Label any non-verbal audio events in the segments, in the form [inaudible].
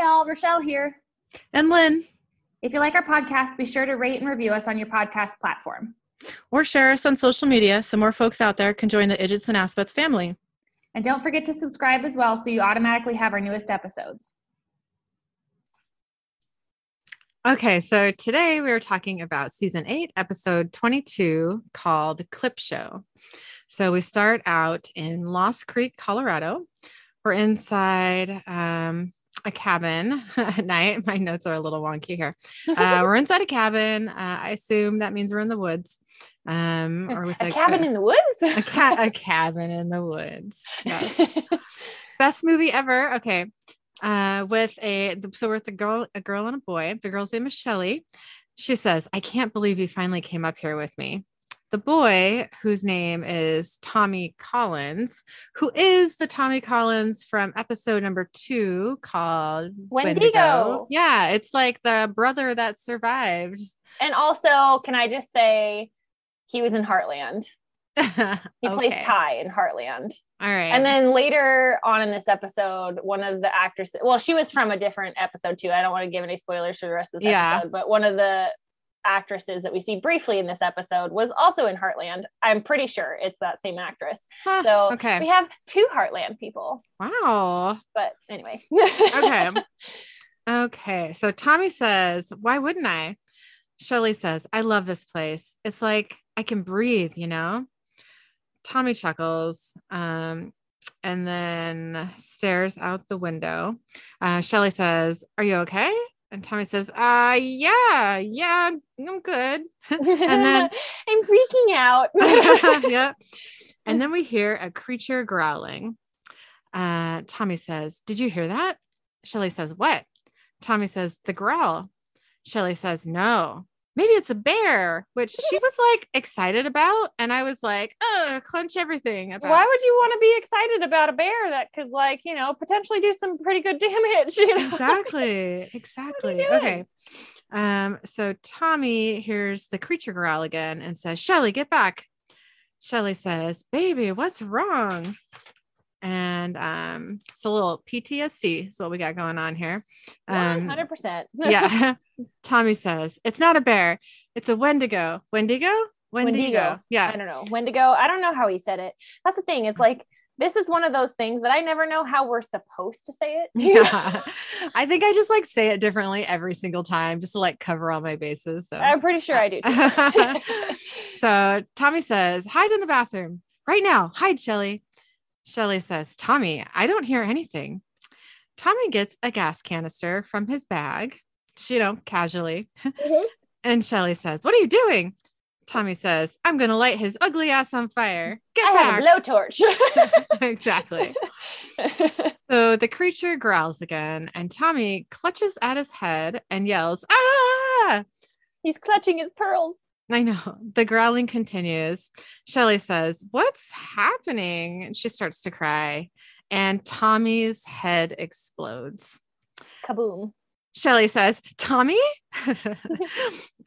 Hey, all, Rochelle here. And Lynn. If you like our podcast, be sure to rate and review us on your podcast platform. Or share us on social media so more folks out there can join the Idgits and Aspets family. And don't forget to subscribe as well so you automatically have our newest episodes. Okay, so today we are talking about season eight, episode 22, called Clip Show. So we start out in Lost Creek, Colorado. We're inside um, a cabin [laughs] at night. My notes are a little wonky here. Uh, [laughs] we're inside a cabin. Uh, I assume that means we're in the woods. Um, or with a, a cabin a, in the woods. a, ca- a cabin in the woods. Yes. [laughs] Best movie ever. Okay. Uh, with a so with a girl, a girl and a boy. The girl's name is Shelly. She says, "I can't believe you finally came up here with me." The boy whose name is Tommy Collins, who is the Tommy Collins from episode number two called Wendigo. Wendigo. Yeah, it's like the brother that survived. And also, can I just say he was in Heartland? [laughs] he okay. plays Ty in Heartland. All right. And then later on in this episode, one of the actresses, well, she was from a different episode too. I don't want to give any spoilers for the rest of this yeah. episode, but one of the actresses that we see briefly in this episode was also in Heartland. I'm pretty sure it's that same actress. Huh, so okay. we have two Heartland people. Wow. But anyway. okay. [laughs] Okay. So Tommy says, Why wouldn't I? Shelly says, I love this place. It's like I can breathe, you know? Tommy chuckles um, and then stares out the window. Uh, Shelly says, Are you okay? And Tommy says, uh, yeah, yeah, I'm good. and then [laughs] I'm freaking out. [laughs] yeah. [laughs] And then we hear a creature growling. Uh, Tommy says, Did you hear that? Shelly says, What? Tommy says, The growl. Shelly says, No maybe it's a bear, which she [laughs] was like excited about. And I was like, oh, clench everything. About. Why would you want to be excited about a bear that could, like, you know, potentially do some pretty good [laughs] damage? You know? Exactly. [laughs] Exactly. Okay. Um, so Tommy hears the creature growl again and says, Shelly, get back. Shelly says, Baby, what's wrong? And um, it's a little PTSD is what we got going on here. Um, 100%. [laughs] yeah. [laughs] Tommy says, it's not a bear, it's a Wendigo. Wendigo? Wendigo. Wendigo. Yeah. I don't know. Wendigo. I don't know how he said it. That's the thing. Is like, this is one of those things that I never know how we're supposed to say it. [laughs] yeah. I think I just like say it differently every single time just to like cover all my bases. So I'm pretty sure I do. so Tommy says, hide in the bathroom right now. Hide, Shelly. Shelly says, Tommy, I don't hear anything. Tommy gets a gas canister from his bag, you know, casually. Mm-hmm. [laughs] and Shelly says, What are you doing? Tommy says, I'm going to light his ugly ass on fire. Get I back. have a blowtorch. [laughs] exactly. [laughs] so the creature growls again, and Tommy clutches at his head and yells, Ah! He's clutching his pearls. I know. [laughs] The growling continues. Shelly says, What's happening? And she starts to cry. And Tommy's head explodes. Kaboom. Shelly says, Tommy? [laughs] [laughs]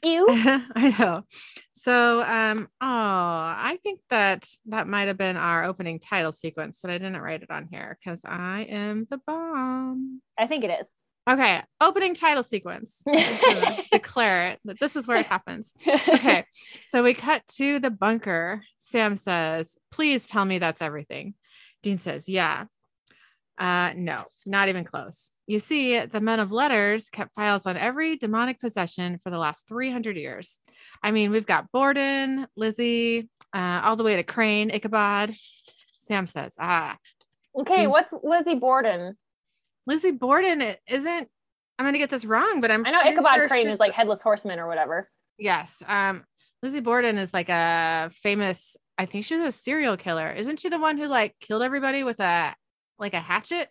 you? I know. So, um, oh, I think that that might have been our opening title sequence, but I didn't write it on here because I am the bomb. I think it is. Okay, opening title sequence. [laughs] declare it that this is where it happens. Okay, [laughs] so we cut to the bunker. Sam says, Please tell me that's everything. Dean says, Yeah. Uh, no, not even close. You see, the men of letters kept files on every demonic possession for the last 300 years. I mean, we've got Borden, Lizzie, uh, all the way to Crane, Ichabod. Sam says, Ah. Okay, what's Lizzie Borden? Lizzie Borden isn't. I'm going to get this wrong, but I'm. I know Ichabod sure Crane is like headless horseman or whatever. Yes. Um, Lizzie Borden is like a famous. I think she was a serial killer. Isn't she the one who like killed everybody with a like a hatchet?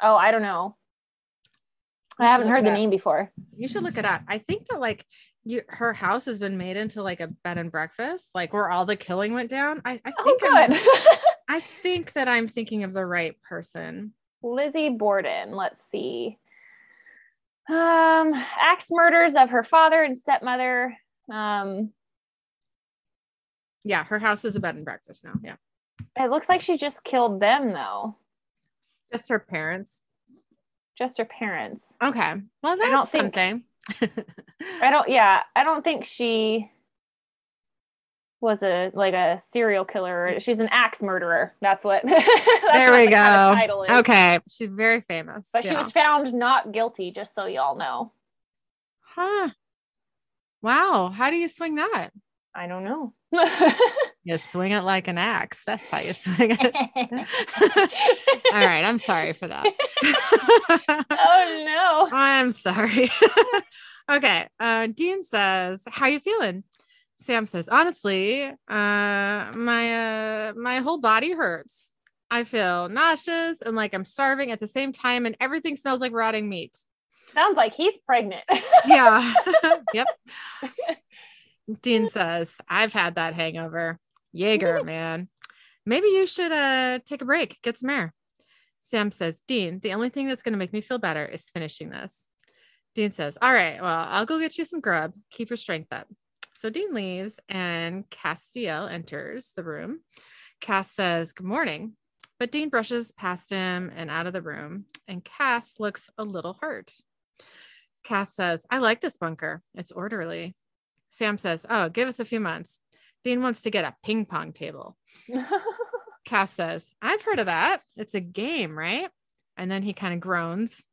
Oh, I don't know. I haven't heard the name before. You should look it up. I think that like you, her house has been made into like a bed and breakfast, like where all the killing went down. I, I oh, think oh, good. I think that I'm thinking of the right person. Lizzie Borden. Let's see. Um, axe murders of her father and stepmother. Um, yeah, her house is a bed and breakfast now. Yeah. It looks like she just killed them though. Just her parents. just her parents. Okay. Well, that's I don't something. Think, [laughs] I don't. Yeah, I don't think she was a like a serial killer. She's an axe murderer. That's what. [laughs] that's there we go. The okay, she's very famous. But yeah. she was found not guilty. Just so y'all know. Huh. Wow. How do you swing that? I don't know. [laughs] you swing it like an axe. That's how you swing it. [laughs] All right. I'm sorry for that. oh no. I'm sorry. okay. Uh, Dean says, How you feeling? Sam says, honestly, uh, my uh, my whole body hurts. I feel nauseous and like I'm starving at the same time, and everything smells like rotting meat. Sounds like he's pregnant. [laughs] yeah. [laughs] yep. [laughs] Dean says, I've had that hangover. Jaeger, man. Maybe you should uh take a break, get some air. Sam says, Dean, the only thing that's going to make me feel better is finishing this. Dean says, All right, well, I'll go get you some grub. Keep your strength up. So Dean leaves and Castiel enters the room. Cass says, Good morning. But Dean brushes past him and out of the room, and Cass looks a little hurt. Cass says, I like this bunker. It's orderly. Sam says, Oh, give us a few months. Dean wants to get a ping pong table. [laughs] Cass says, I've heard of that. It's a game, right? And then he kind of groans.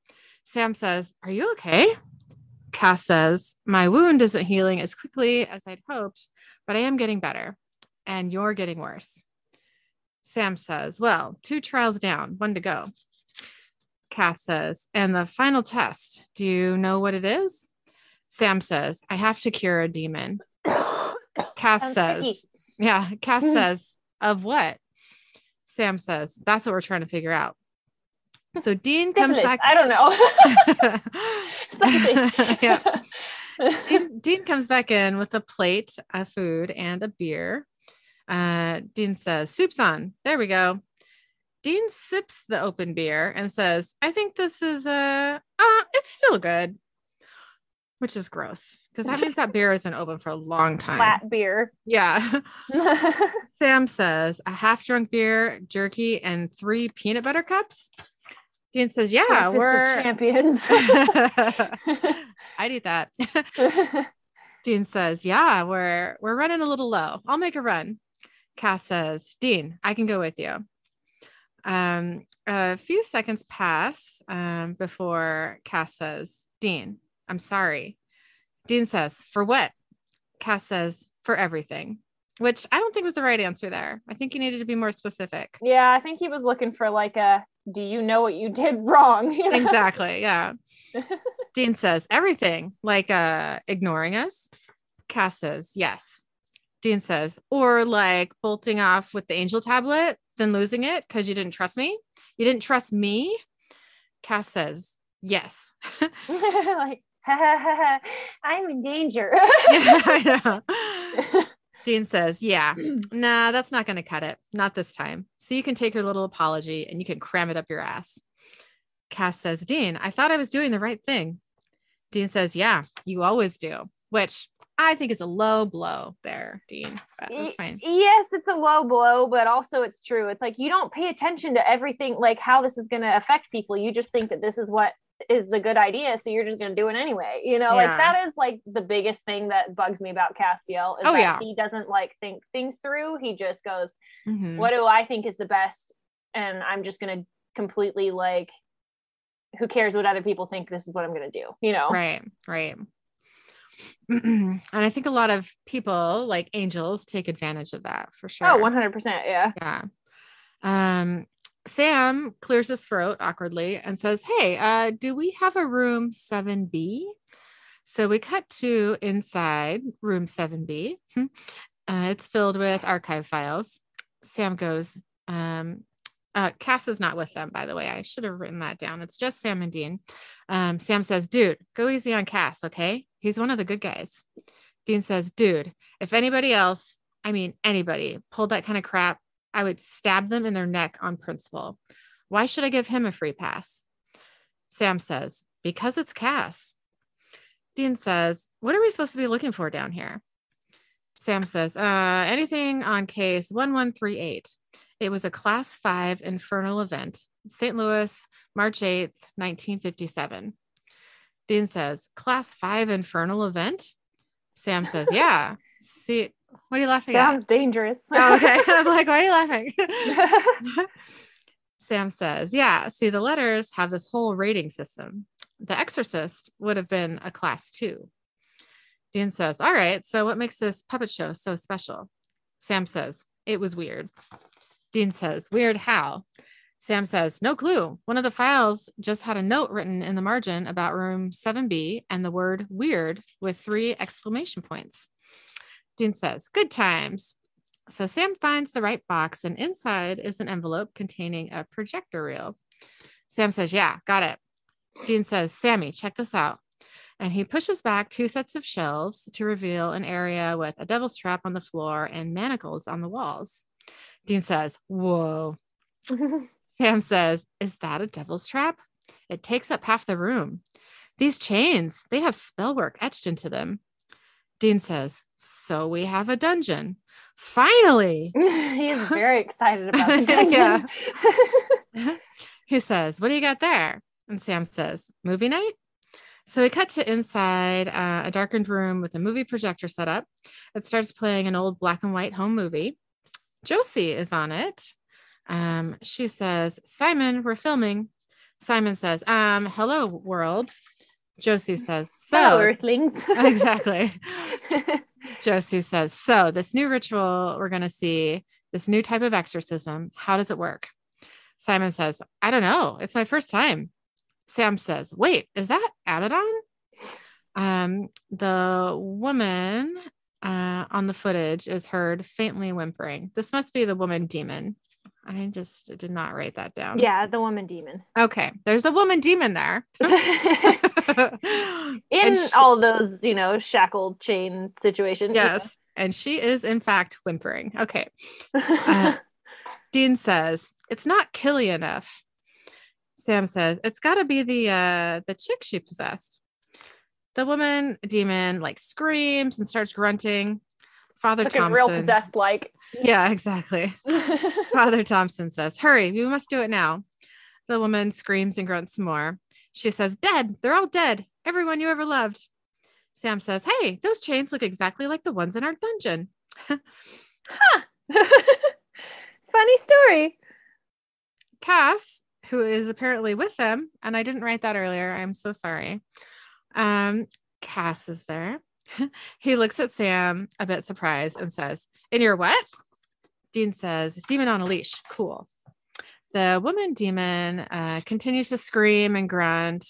Sam says, Are you okay? Cass says, My wound isn't healing as quickly as I'd hoped, but I am getting better, and you're getting worse. Sam says, Well, two trials down, one to go. Cass says, And the final test, do you know what it is? Sam says, I have to cure a demon. [coughs] Cass says, Yeah, Cass says, Of what? Sam says, That's what we're trying to figure out. So Dean comes back. I don't know. [laughs] yeah. Dean, [laughs] Dean, comes back in with a plate of food and a beer. Uh, Dean says, Soup's on. There we go. Dean sips the open beer and says, I think this is uh, uh it's still good. Which is gross because that means that beer has been open for a long time. Flat beer. Yeah. [laughs] Sam says a half drunk beer, jerky, and three peanut butter cups. Dean says, "Yeah, we're champions." I'd eat that. [laughs] Dean says, "Yeah, we're we're running a little low. I'll make a run." Cass says, "Dean, I can go with you." Um, a few seconds pass um, before Cass says, "Dean, I'm sorry." Dean says, "For what?" Cass says, "For everything." Which I don't think was the right answer there. I think you needed to be more specific. Yeah, I think he was looking for like a do you know what you did [laughs] wrong? You know? Exactly. Yeah. [laughs] Dean says everything, like uh ignoring us. Cass says, yes. Dean says, or like bolting off with the angel tablet, then losing it because you didn't trust me. You didn't trust me. Cass says, yes. [laughs] like, I'm in danger. yeah, I know. Dean says, Yeah, [clears throat] nah, that's not going to cut it. Not this time. So you can take your little apology and you can cram it up your ass. Cass says, Dean, I thought I was doing the right thing. Dean says, Yeah, you always do, which I think is a low blow there, Dean. But that's fine. Yes, it's a low blow, but also it's true. It's like you don't pay attention to everything, like how this is going to affect people. You just think that this is what is the good idea so you're just going to do it anyway you know yeah. like that is like the biggest thing that bugs me about castiel is oh, that yeah. he doesn't like think things through. He just goes mm-hmm. what do i think is the best? And i'm just going to completely like who cares what other people think? This is what i'm going to do you know? Right right. [clears throat] And i think a lot of people like angels take advantage of that for sure. oh 100% yeah. Yeah. Um Sam clears his throat awkwardly and says, Hey, uh, do we have a room 7B? So we cut to inside room 7B. [laughs] uh, it's filled with archive files. Sam goes, um, uh, Cass is not with them, by the way. I should have written that down. It's just Sam and Dean. Um, Sam says, Dude, go easy on Cass, okay? He's one of the good guys. Dean says, Dude, if anybody else, I mean, anybody pulled that kind of crap, I would stab them in their neck on principle. Why should I give him a free pass? Sam says, Because it's Cass. Dean says, What are we supposed to be looking for down here? Sam says, uh, Anything on case 1138. It was a class five infernal event, St. Louis, March 8th, 1957. Dean says, Class five infernal event? Sam says, [laughs] Yeah. See, what are you laughing Sounds at? dangerous. Oh, okay. [laughs] I'm like, why are you laughing? [laughs] Sam says, Yeah, see, the letters have this whole rating system. The Exorcist would have been a class two. Dean says, All right, so what makes this puppet show so special? Sam says, It was weird. Dean says, Weird how? Sam says, No clue. One of the files just had a note written in the margin about room 7B and the word weird with three exclamation points. Dean says, Good times. So Sam finds the right box, and inside is an envelope containing a projector reel. Sam says, Yeah, got it. Dean says, Sammy, check this out. And he pushes back two sets of shelves to reveal an area with a devil's trap on the floor and manacles on the walls. Dean says, Whoa. [laughs] Sam says, Is that a devil's trap? It takes up half the room. These chains, they have spell work etched into them. Dean says, So we have a dungeon. Finally. [laughs] He's very [laughs] excited about the dungeon. [laughs] he says, What do you got there? And Sam says, Movie night? So we cut to inside uh, a darkened room with a movie projector set up. It starts playing an old black and white home movie. Josie is on it. Um, she says, Simon, we're filming. Simon says, um, hello, world. Josie says, so Hello, Earthlings. exactly. Josie says, so this new ritual we're going to see, this new type of exorcism, how does it work? Simon says, I don't know. It's my first time. Sam says, wait, is that Abaddon? Um, the woman uh, on the footage is heard faintly whimpering. This must be the woman demon. I just did not write that down. yeah, the woman demon. Okay. There's a woman demon there. [laughs] [laughs] [laughs] In she- all those, you know, shackled chain situations. Yes. And she is, in fact, whimpering. Okay. [laughs] Uh, Dean says, it's not killy enough. Sam says, it's got to be the uh, the chick she possessed. The woman demon like screams and starts grunting. Father Looking Thompson. real possessed like. Yeah, exactly. [laughs] Father Thompson says, Hurry, we must do it now. The woman screams and grunts some more. She says, Dead. They're all dead. Everyone you ever loved. Sam says, Hey, those chains look exactly like the ones in our dungeon. Huh. [laughs] Funny story. Cass, who is apparently with them, and I didn't write that earlier. I'm so sorry. Um, Cass is there. [laughs] he looks at Sam a bit surprised and says, In your what? Dean says, Demon on a leash. Cool. The woman demon uh, continues to scream and grunt.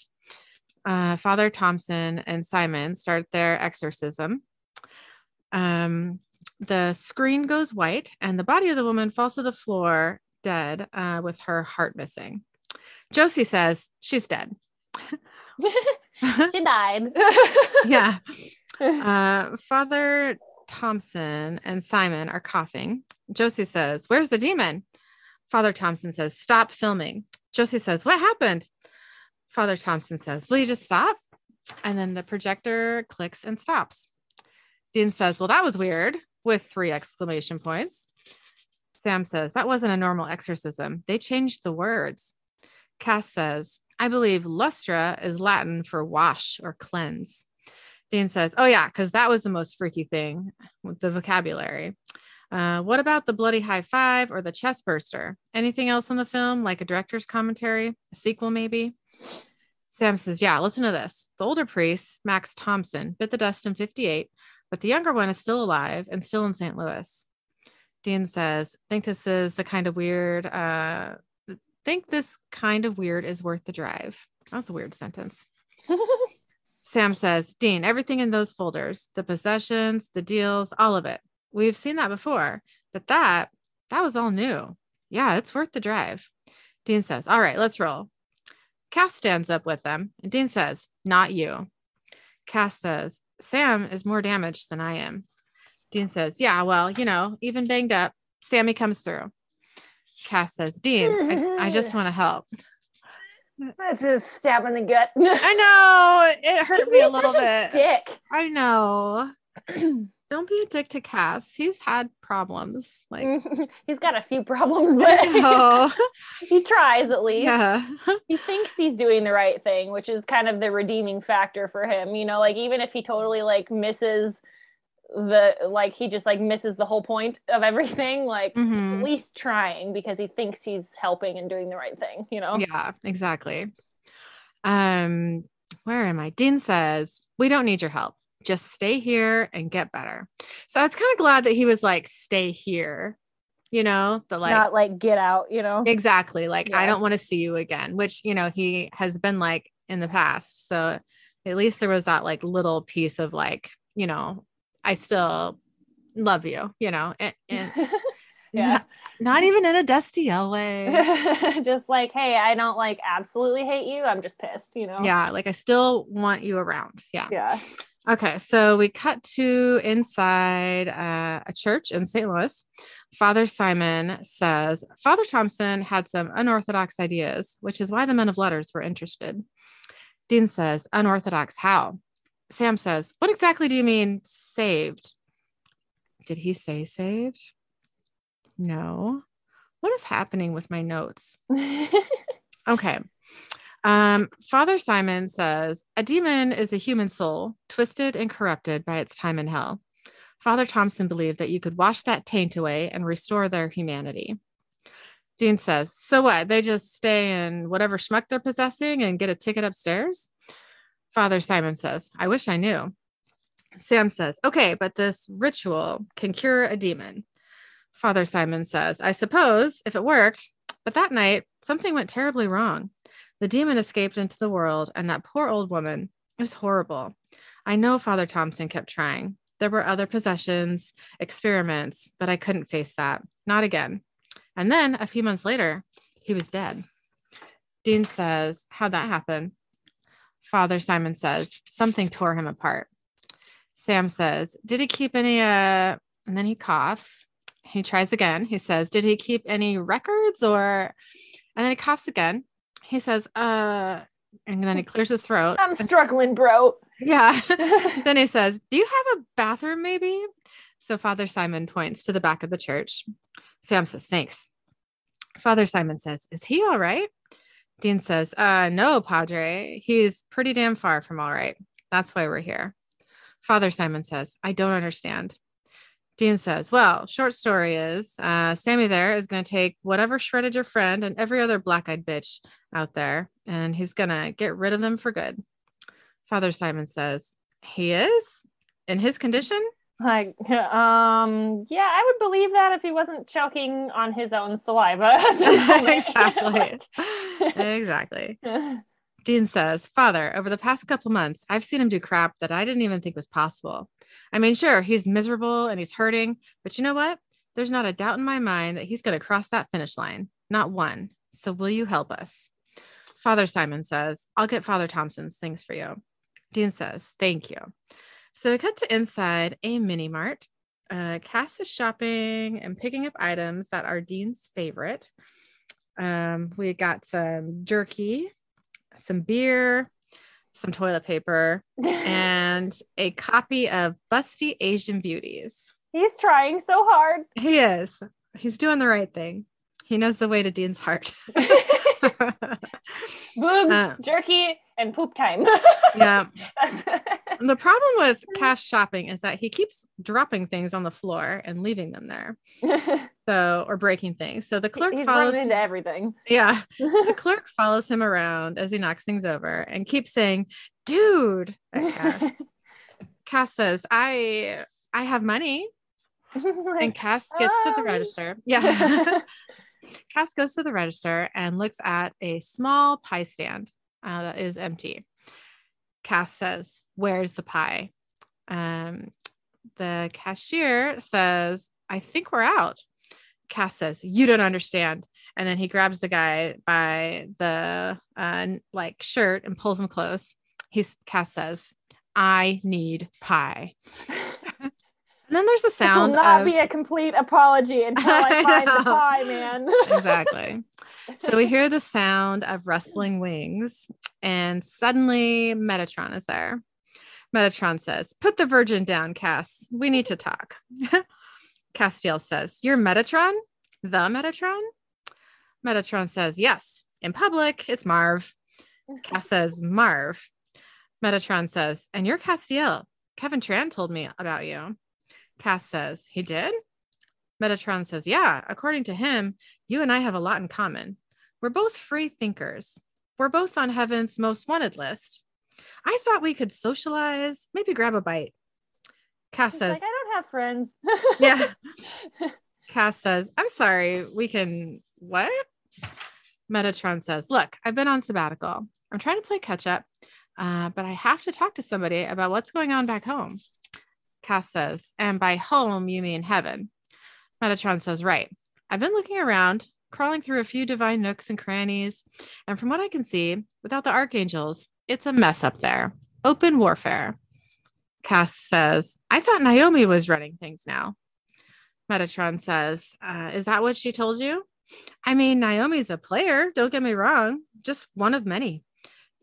Uh, Father Thompson and Simon start their exorcism. Um, the screen goes white, and the body of the woman falls to the floor dead uh, with her heart missing. Josie says she's dead. [laughs] she died. [laughs] yeah. [laughs] Uh, Father Thompson and Simon are coughing. Josie says, Where's the demon? Father Thompson says, Stop filming. Josie says, What happened? Father Thompson says, Will you just stop? And then the projector clicks and stops. Dean says, Well, that was weird with three exclamation points. Sam says, That wasn't a normal exorcism. They changed the words. Cass says, I believe lustra is Latin for wash or cleanse. Dean says, Oh, yeah, because that was the most freaky thing with the vocabulary. Uh, what about the bloody high five or the chest burster? Anything else in the film, like a director's commentary, a sequel, maybe? Sam says, Yeah, listen to this. The older priest, Max Thompson, bit the dust in 58, but the younger one is still alive and still in St. Louis. Dean says, think this is the kind of weird, uh, think this kind of weird is worth the drive. That was a weird sentence. [laughs] Sam says, Dean, everything in those folders, the possessions, the deals, all of it. We've seen that before, but that, that was all new. Yeah, it's worth the drive. Dean says, All right, let's roll. Cass stands up with them, and Dean says, Not you. Cass says, Sam is more damaged than I am. Dean says, Yeah, well, you know, even banged up, Sammy comes through. Cass says, Dean, I, I just want to help. [laughs] That's a stab in the gut. I know it hurt [laughs] me a little bit. Dick. I know. [clears throat] don't be a dick to Cass. He's had problems. Like [laughs] he's got a few problems, but [laughs] he tries at least. Yeah. he thinks he's doing the right thing, which is kind of the redeeming factor for him. You know, like even if he totally like misses the like he just like misses the whole point of everything like mm-hmm. at least trying because he thinks he's helping and doing the right thing you know yeah exactly um where am i dean says we don't need your help just stay here and get better so i was kind of glad that he was like stay here you know the like not like get out you know exactly like yeah. i don't want to see you again which you know he has been like in the past so at least there was that like little piece of like you know I still love you, you know, and, and [laughs] yeah. Not, not, even in a Destiel way. [laughs] just like, hey, I don't like absolutely hate you. I'm just pissed, you know? Yeah. Like I still want you around. Yeah. Yeah. Okay. So we cut to inside uh, a church in St. Louis. Father Simon says Father Thompson had some unorthodox ideas, which is why the men of letters were interested. Dean says, unorthodox how? Sam says, What exactly do you mean saved? Did he say saved? No. What is happening with my notes? [laughs] okay. Um, Father Simon says, A demon is a human soul, twisted and corrupted by its time in hell. Father Thompson believed that you could wash that taint away and restore their humanity. Dean says, So what? They just stay in whatever schmuck they're possessing and get a ticket upstairs? Father Simon says, I wish I knew. Sam says, Okay, but this ritual can cure a demon. Father Simon says, I suppose if it worked, but that night something went terribly wrong. The demon escaped into the world, and that poor old woman, it was horrible. I know Father Thompson kept trying. There were other possessions, experiments, but I couldn't face that. Not again. And then a few months later, he was dead. Dean says, How'd that happen? Father Simon says, something tore him apart. Sam says, Did he keep any? Uh, and then he coughs. He tries again. He says, Did he keep any records or? And then he coughs again. He says, Uh, and then he clears his throat. I'm struggling, bro. Yeah. [laughs] [laughs] then he says, Do you have a bathroom maybe? So Father Simon points to the back of the church. Sam says, Thanks. Father Simon says, Is he all right? Dean says, uh, no, Padre. He's pretty damn far from all right. That's why we're here. Father Simon says, I don't understand. Dean says, Well, short story is uh, Sammy there is going to take whatever shredded your friend and every other black eyed bitch out there, and he's going to get rid of them for good. Father Simon says, He is in his condition? Like, um, yeah, I would believe that if he wasn't choking on his own saliva. [laughs] exactly. [laughs] exactly. [laughs] Dean says, Father, over the past couple months, I've seen him do crap that I didn't even think was possible. I mean, sure, he's miserable and he's hurting, but you know what? There's not a doubt in my mind that he's going to cross that finish line. Not one. So will you help us? Father Simon says, I'll get Father Thompson's things for you. Dean says, Thank you. So we cut to inside a mini mart. Uh, Cass is shopping and picking up items that are Dean's favorite. Um, we got some jerky, some beer, some toilet paper, [laughs] and a copy of Busty Asian Beauties. He's trying so hard. He is. He's doing the right thing. He knows the way to Dean's heart. [laughs] [laughs] Boobs, uh, jerky, and poop time. yeah. [laughs] the problem with [laughs] Cass shopping is that he keeps dropping things on the floor and leaving them there. [laughs] so or breaking things. So the clerk He's follows into everything. Yeah. the clerk follows him around as he knocks things over and keeps saying, dude, Cass. Cass says, I I have money. and Cass gets um... to the um. register. Yeah. Cass goes to the register and looks at a small pie stand uh, that is empty. Cass says, Where's the pie? Um, the cashier says, I think we're out. Cass says, You don't understand. And then he grabs the guy by the uh, like shirt and pulls him close. He's Cass says, I need pie. And then there's a sound. This will not of... be a complete apology until I, [laughs] I find the pie, man. [laughs] exactly. So we hear the sound of rustling wings, and suddenly Metatron is there. Metatron says, Put the virgin down, Cass. We need to talk. [laughs] Castiel says, You're Metatron? The Metatron? Metatron says, Yes. In public, it's Marv. Cass says, Marv. Metatron says, And you're Castiel. Kevin Tran told me about you. Cass says, He did? Metatron says, Yeah, according to him, you and I have a lot in common. We're both free thinkers. We're both on heaven's most wanted list. I thought we could socialize, maybe grab a bite. Cass says, like, I don't have friends. [laughs] yeah. [laughs] Cass says, I'm sorry, we can what? Metatron says, Look, I've been on sabbatical. I'm trying to play catch up, uh, but I have to talk to somebody about what's going on back home. Cass says, And by home, you mean heaven. Metatron says, Right. I've been looking around, crawling through a few divine nooks and crannies, and from what I can see, without the archangels, it's a mess up there. Open warfare. Cass says, I thought Naomi was running things now. Metatron says, uh, Is that what she told you? I mean, Naomi's a player, don't get me wrong, just one of many.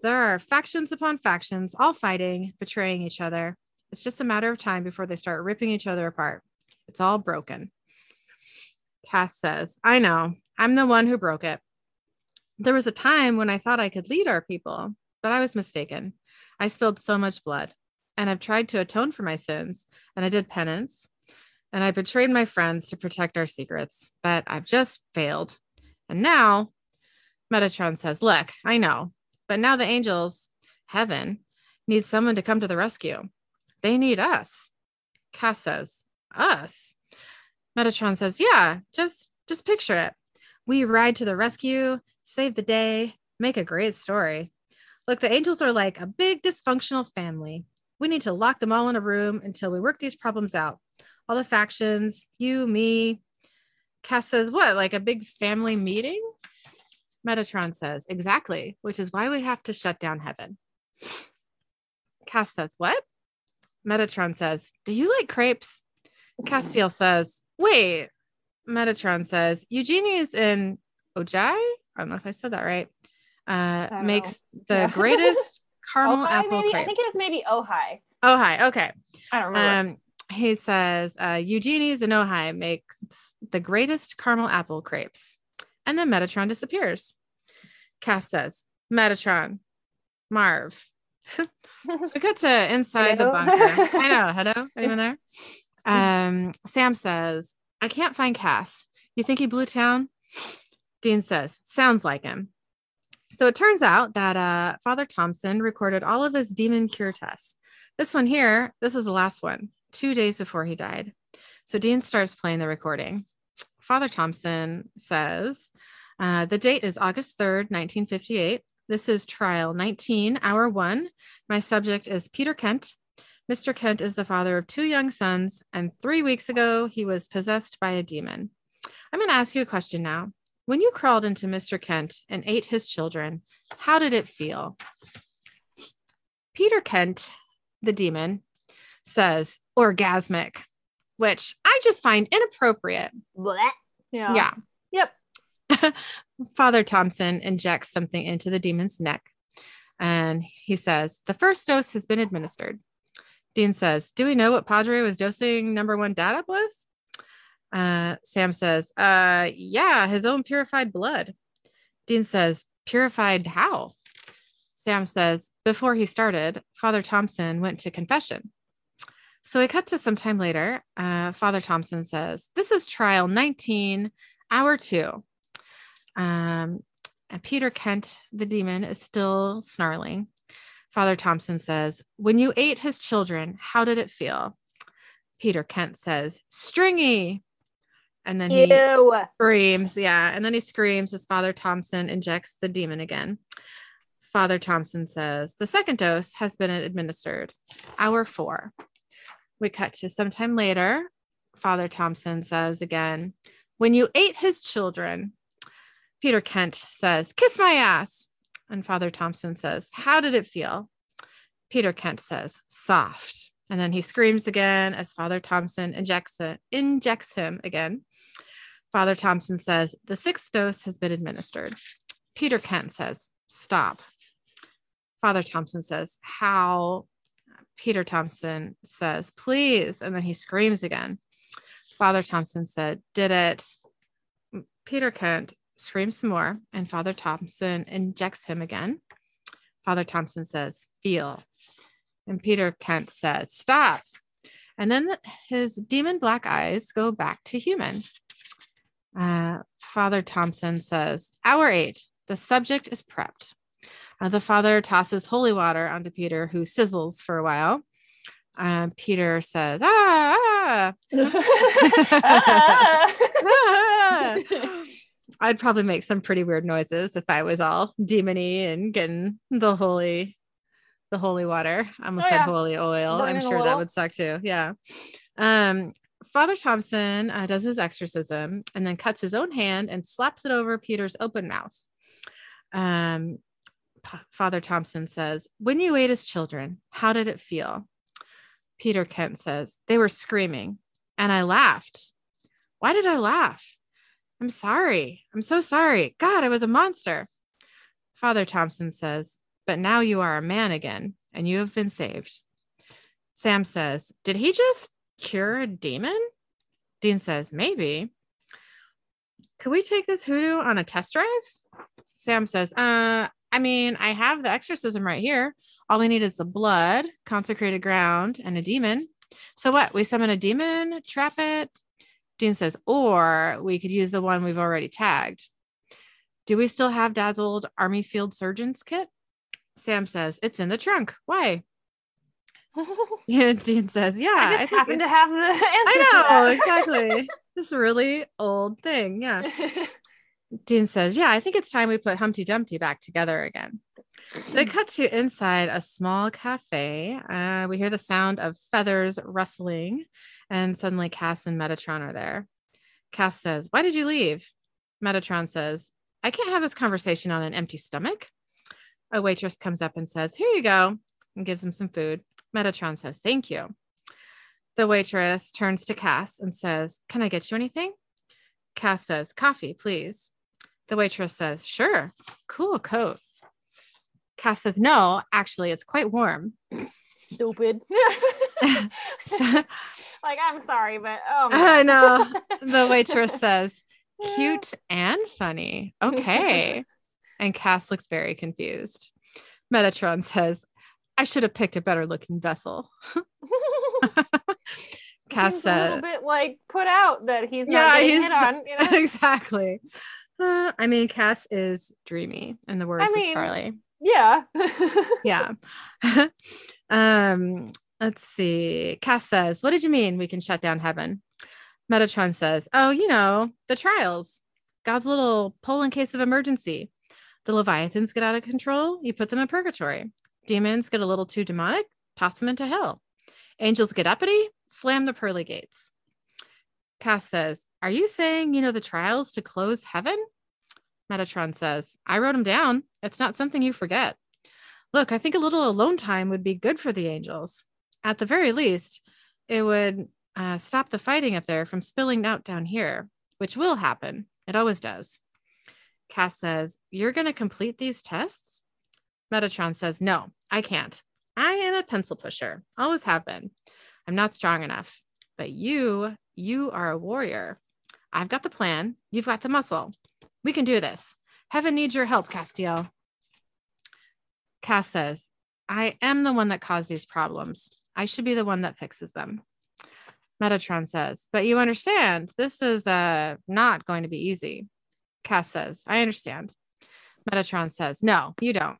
There are factions upon factions, all fighting, betraying each other. It's just a matter of time before they start ripping each other apart. It's all broken. Cass says, I know. I'm the one who broke it. There was a time when I thought I could lead our people, but I was mistaken. I spilled so much blood, and I've tried to atone for my sins, and I did penance, and I betrayed my friends to protect our secrets, but I've just failed. And now, Metatron says, Look, I know, but now the angels, heaven, need someone to come to the rescue. They need us. Cass says, Us? Metatron says, Yeah, just just picture it. We ride to the rescue, save the day, make a great story. Look, the angels are like a big dysfunctional family. We need to lock them all in a room until we work these problems out. All the factions, you, me. Cass says, What, like a big family meeting? Metatron says, Exactly, which is why we have to shut down heaven. Cass says, What? Metatron says, Do you like crepes? Castiel says, Wait, Metatron says Eugenie's in Ojai. I don't know if I said that right. Uh, makes know. the yeah. [laughs] greatest caramel apple maybe? crepes. I think it is maybe Ojai. Ojai. Okay. I don't remember. Um, he says uh, Eugenie's in Ojai makes the greatest caramel apple crepes, and then Metatron disappears. Cass says, Metatron, Marv. so we got to inside hello? the bunker. I know. [laughs] Hello, anyone there? Um, Sam says, I can't find Cass. You think he blew town? Dean says, sounds like him. So it turns out that uh, Father Thompson recorded all of his demon cure tests. This one here, this is the last one, two days before he died. So Dean starts playing the recording. Father Thompson says, uh, the date is August 3rd, 1958. This is trial 19, hour one. My subject is Peter Kent, Mr. Kent is the father of two young sons, and three weeks ago, he was possessed by a demon. I'm going to ask you a question now. When you crawled into Mr. Kent and ate his children, how did it feel? Peter Kent, the demon, says orgasmic, which I just find inappropriate. Blech. Yeah. Yeah. Yep. [laughs] Father Thompson injects something into the demon's neck and he says, The first dose has been administered. Dean says, Do we know what Padre was dosing number one up with? Uh, Sam says, uh, Yeah, his own purified blood. Dean says, Purified how? Sam says, Before he started, Father Thompson went to confession. So we cut to some time later. Uh, Father Thompson says, This is trial 19, hour two. Um, Peter Kent, the demon, is still snarling. Father Thompson says, When you ate his children, how did it feel? Peter Kent says, Stringy. And then he Ew. screams. Yeah. And then he screams as Father Thompson injects the demon again. Father Thompson says, The second dose has been administered. Hour four. We cut to sometime later. Father Thompson says again, When you ate his children, Peter Kent says, Kiss my ass. And Father Thompson says, How did it feel? Peter Kent says, Soft. And then he screams again as Father Thompson injects, it, injects him again. Father Thompson says, The sixth dose has been administered. Peter Kent says, Stop. Father Thompson says, How? Peter Thompson says, please. And then he screams again. Father Thompson said, did it. Peter Kent screams some more, and Father Thompson injects him again. Father Thompson says, feel. And Peter Kent says, stop. And then his demon black eyes go back to human. Uh, Father Thompson says, Hour eight, the subject is prepped. Uh, the father tosses holy water onto Peter, who sizzles for a while. Uh, Peter says, ah, ah. ah. [laughs] [laughs] [laughs] I'd probably make some pretty weird noises if I was all demony and getting the holy, the holy water. I almost oh, said yeah. holy oil. Burning I'm sure oil. that would suck too. Yeah. Um, Father Thompson uh, does his exorcism and then cuts his own hand and slaps it over Peter's open mouth. Um, P- Father Thompson says, When you ate as children, how did it feel? Peter Kent says, They were screaming and I laughed. Why did I laugh? I'm sorry. I'm so sorry. God, I was a monster. Father Thompson says, But now you are a man again and you have been saved. Sam says, Did he just cure a demon? Dean says, Maybe. Could we take this hoodoo on a test drive? Sam says, Uh, I mean, I have the exorcism right here. All we need is the blood, consecrated ground, and a demon. So what? We summon a demon, trap it. Dean says, or we could use the one we've already tagged. Do we still have dad's old army field surgeon's kit? Sam says, it's in the trunk. Why? [laughs] [laughs] yeah, Dean says, yeah. I just I happen to have the [laughs] answer. I know, exactly. this really old thing. Yeah. Dean says, Yeah, I think it's time we put Humpty Dumpty back together again. So they cut to inside a small cafe. Uh, we hear the sound of feathers rustling, and suddenly Cass and Metatron are there. Cass says, Why did you leave? Metatron says, I can't have this conversation on an empty stomach. A waitress comes up and says, Here you go, and gives him some food. Metatron says, Thank you. The waitress turns to Cass and says, Can I get you anything? Cass says, Coffee, please. The waitress says, Sure, cool coat. Cass says, No, actually, it's quite warm. Stupid. [laughs] like, I'm sorry, but oh, I know. The waitress [laughs] says, Cute and funny. Okay. and Cass looks very confused. Metatron says, I should have picked a better looking vessel. [laughs] Cass says, a little bit like put out that he's yeah, he's, hit on. You know? exactly. Uh, I mean, Cass is dreamy in the words I mean, of Charlie. Yeah. yeah. [laughs] um, let's see. Cass says, What did you mean we can shut down heaven? Metatron says, Oh, you know, the trials. God's little pull in case of emergency. The Leviathans get out of control, you put them in purgatory. Demons get a little too demonic, toss them into hell. Angels get uppity, slam the pearly gates. Cass says, Are you saying you know the trials to close heaven? Metatron says, I wrote them down. It's not something you forget. Look, I think a little alone time would be good for the angels. At the very least, it would uh, stop the fighting up there from spilling out down here, which will happen. It always does. Cass says, You're going to complete these tests? Metatron says, No, I can't. I am a pencil pusher, always have been. I'm not strong enough. But you you are a warrior. I've got the plan. You've got the muscle. We can do this. Heaven needs your help, Castiel. Cass says, I am the one that caused these problems. I should be the one that fixes them. Metatron says, but you understand, this is uh, not going to be easy. Cass says, I understand. Metatron says, no, you don't.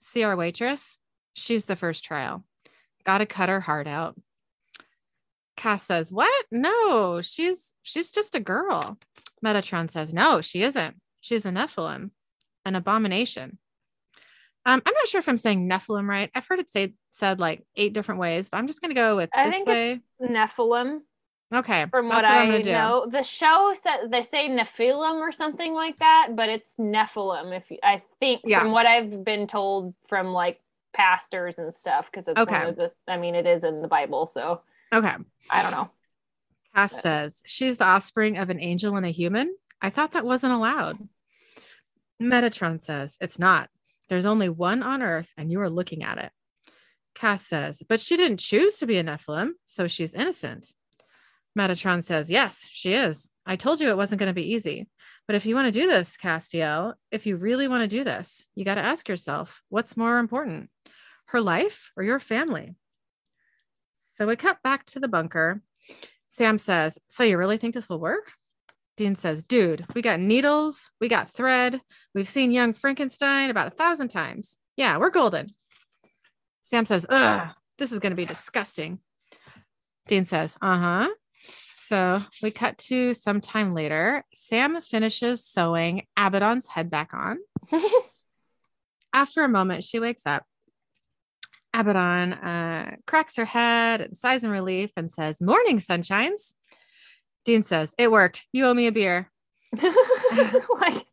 See our waitress? She's the first trial. Got to cut her heart out. Cass says, "What? No, she's she's just a girl." Metatron says, "No, she isn't. She's a Nephilim, an abomination." Um, I'm not sure if I'm saying Nephilim right. I've heard it say said like eight different ways, but I'm just gonna go with I this way. Nephilim. Okay. From what, what I know, the show said they say Nephilim or something like that, but it's Nephilim. If you, I think yeah. from what I've been told from like pastors and stuff, because it's okay. one of the. I mean, it is in the Bible, so Okay. I don't know. Cass but. says she's the offspring of an angel and a human. I thought that wasn't allowed. Metatron says it's not. There's only one on Earth, and you are looking at it. Cass says, but she didn't choose to be a Nephilim, so she's innocent. Metatron says, yes, she is. I told you it wasn't going to be easy. But if you want to do this, Castiel, if you really want to do this, you got to ask yourself, what's more important, her life or your family? So we cut back to the bunker. Sam says, So you really think this will work? Dean says, Dude, we got needles, we got thread, we've seen young Frankenstein about a thousand times. Yeah, we're golden. Sam says, Ugh, this is going to be disgusting. Dean says, Uh huh. So we cut to some time later. Sam finishes sewing Abaddon's head back on. [laughs] After a moment, she wakes up. Abaddon uh, cracks her head and sighs in relief and says, Morning, sunshines. Dean says, It worked. You owe me a beer. [laughs] like,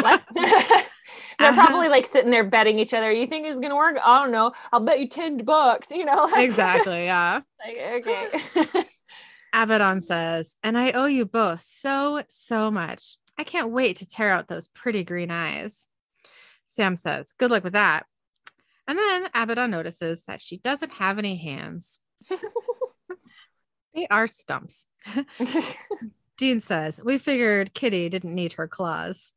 what? [laughs] [laughs] They're probably uh-huh. like sitting there betting each other. You think it's gonna work? I don't know. I'll bet you 10 bucks, you know. Like, exactly. Yeah. like, okay. Abaddon says, and I owe you both so, so much. I can't wait to tear out those pretty green eyes. Sam says, Good luck with that. And then Abaddon notices that she doesn't have any hands. They are stumps. [laughs] Dean says, We figured Kitty didn't need her claws.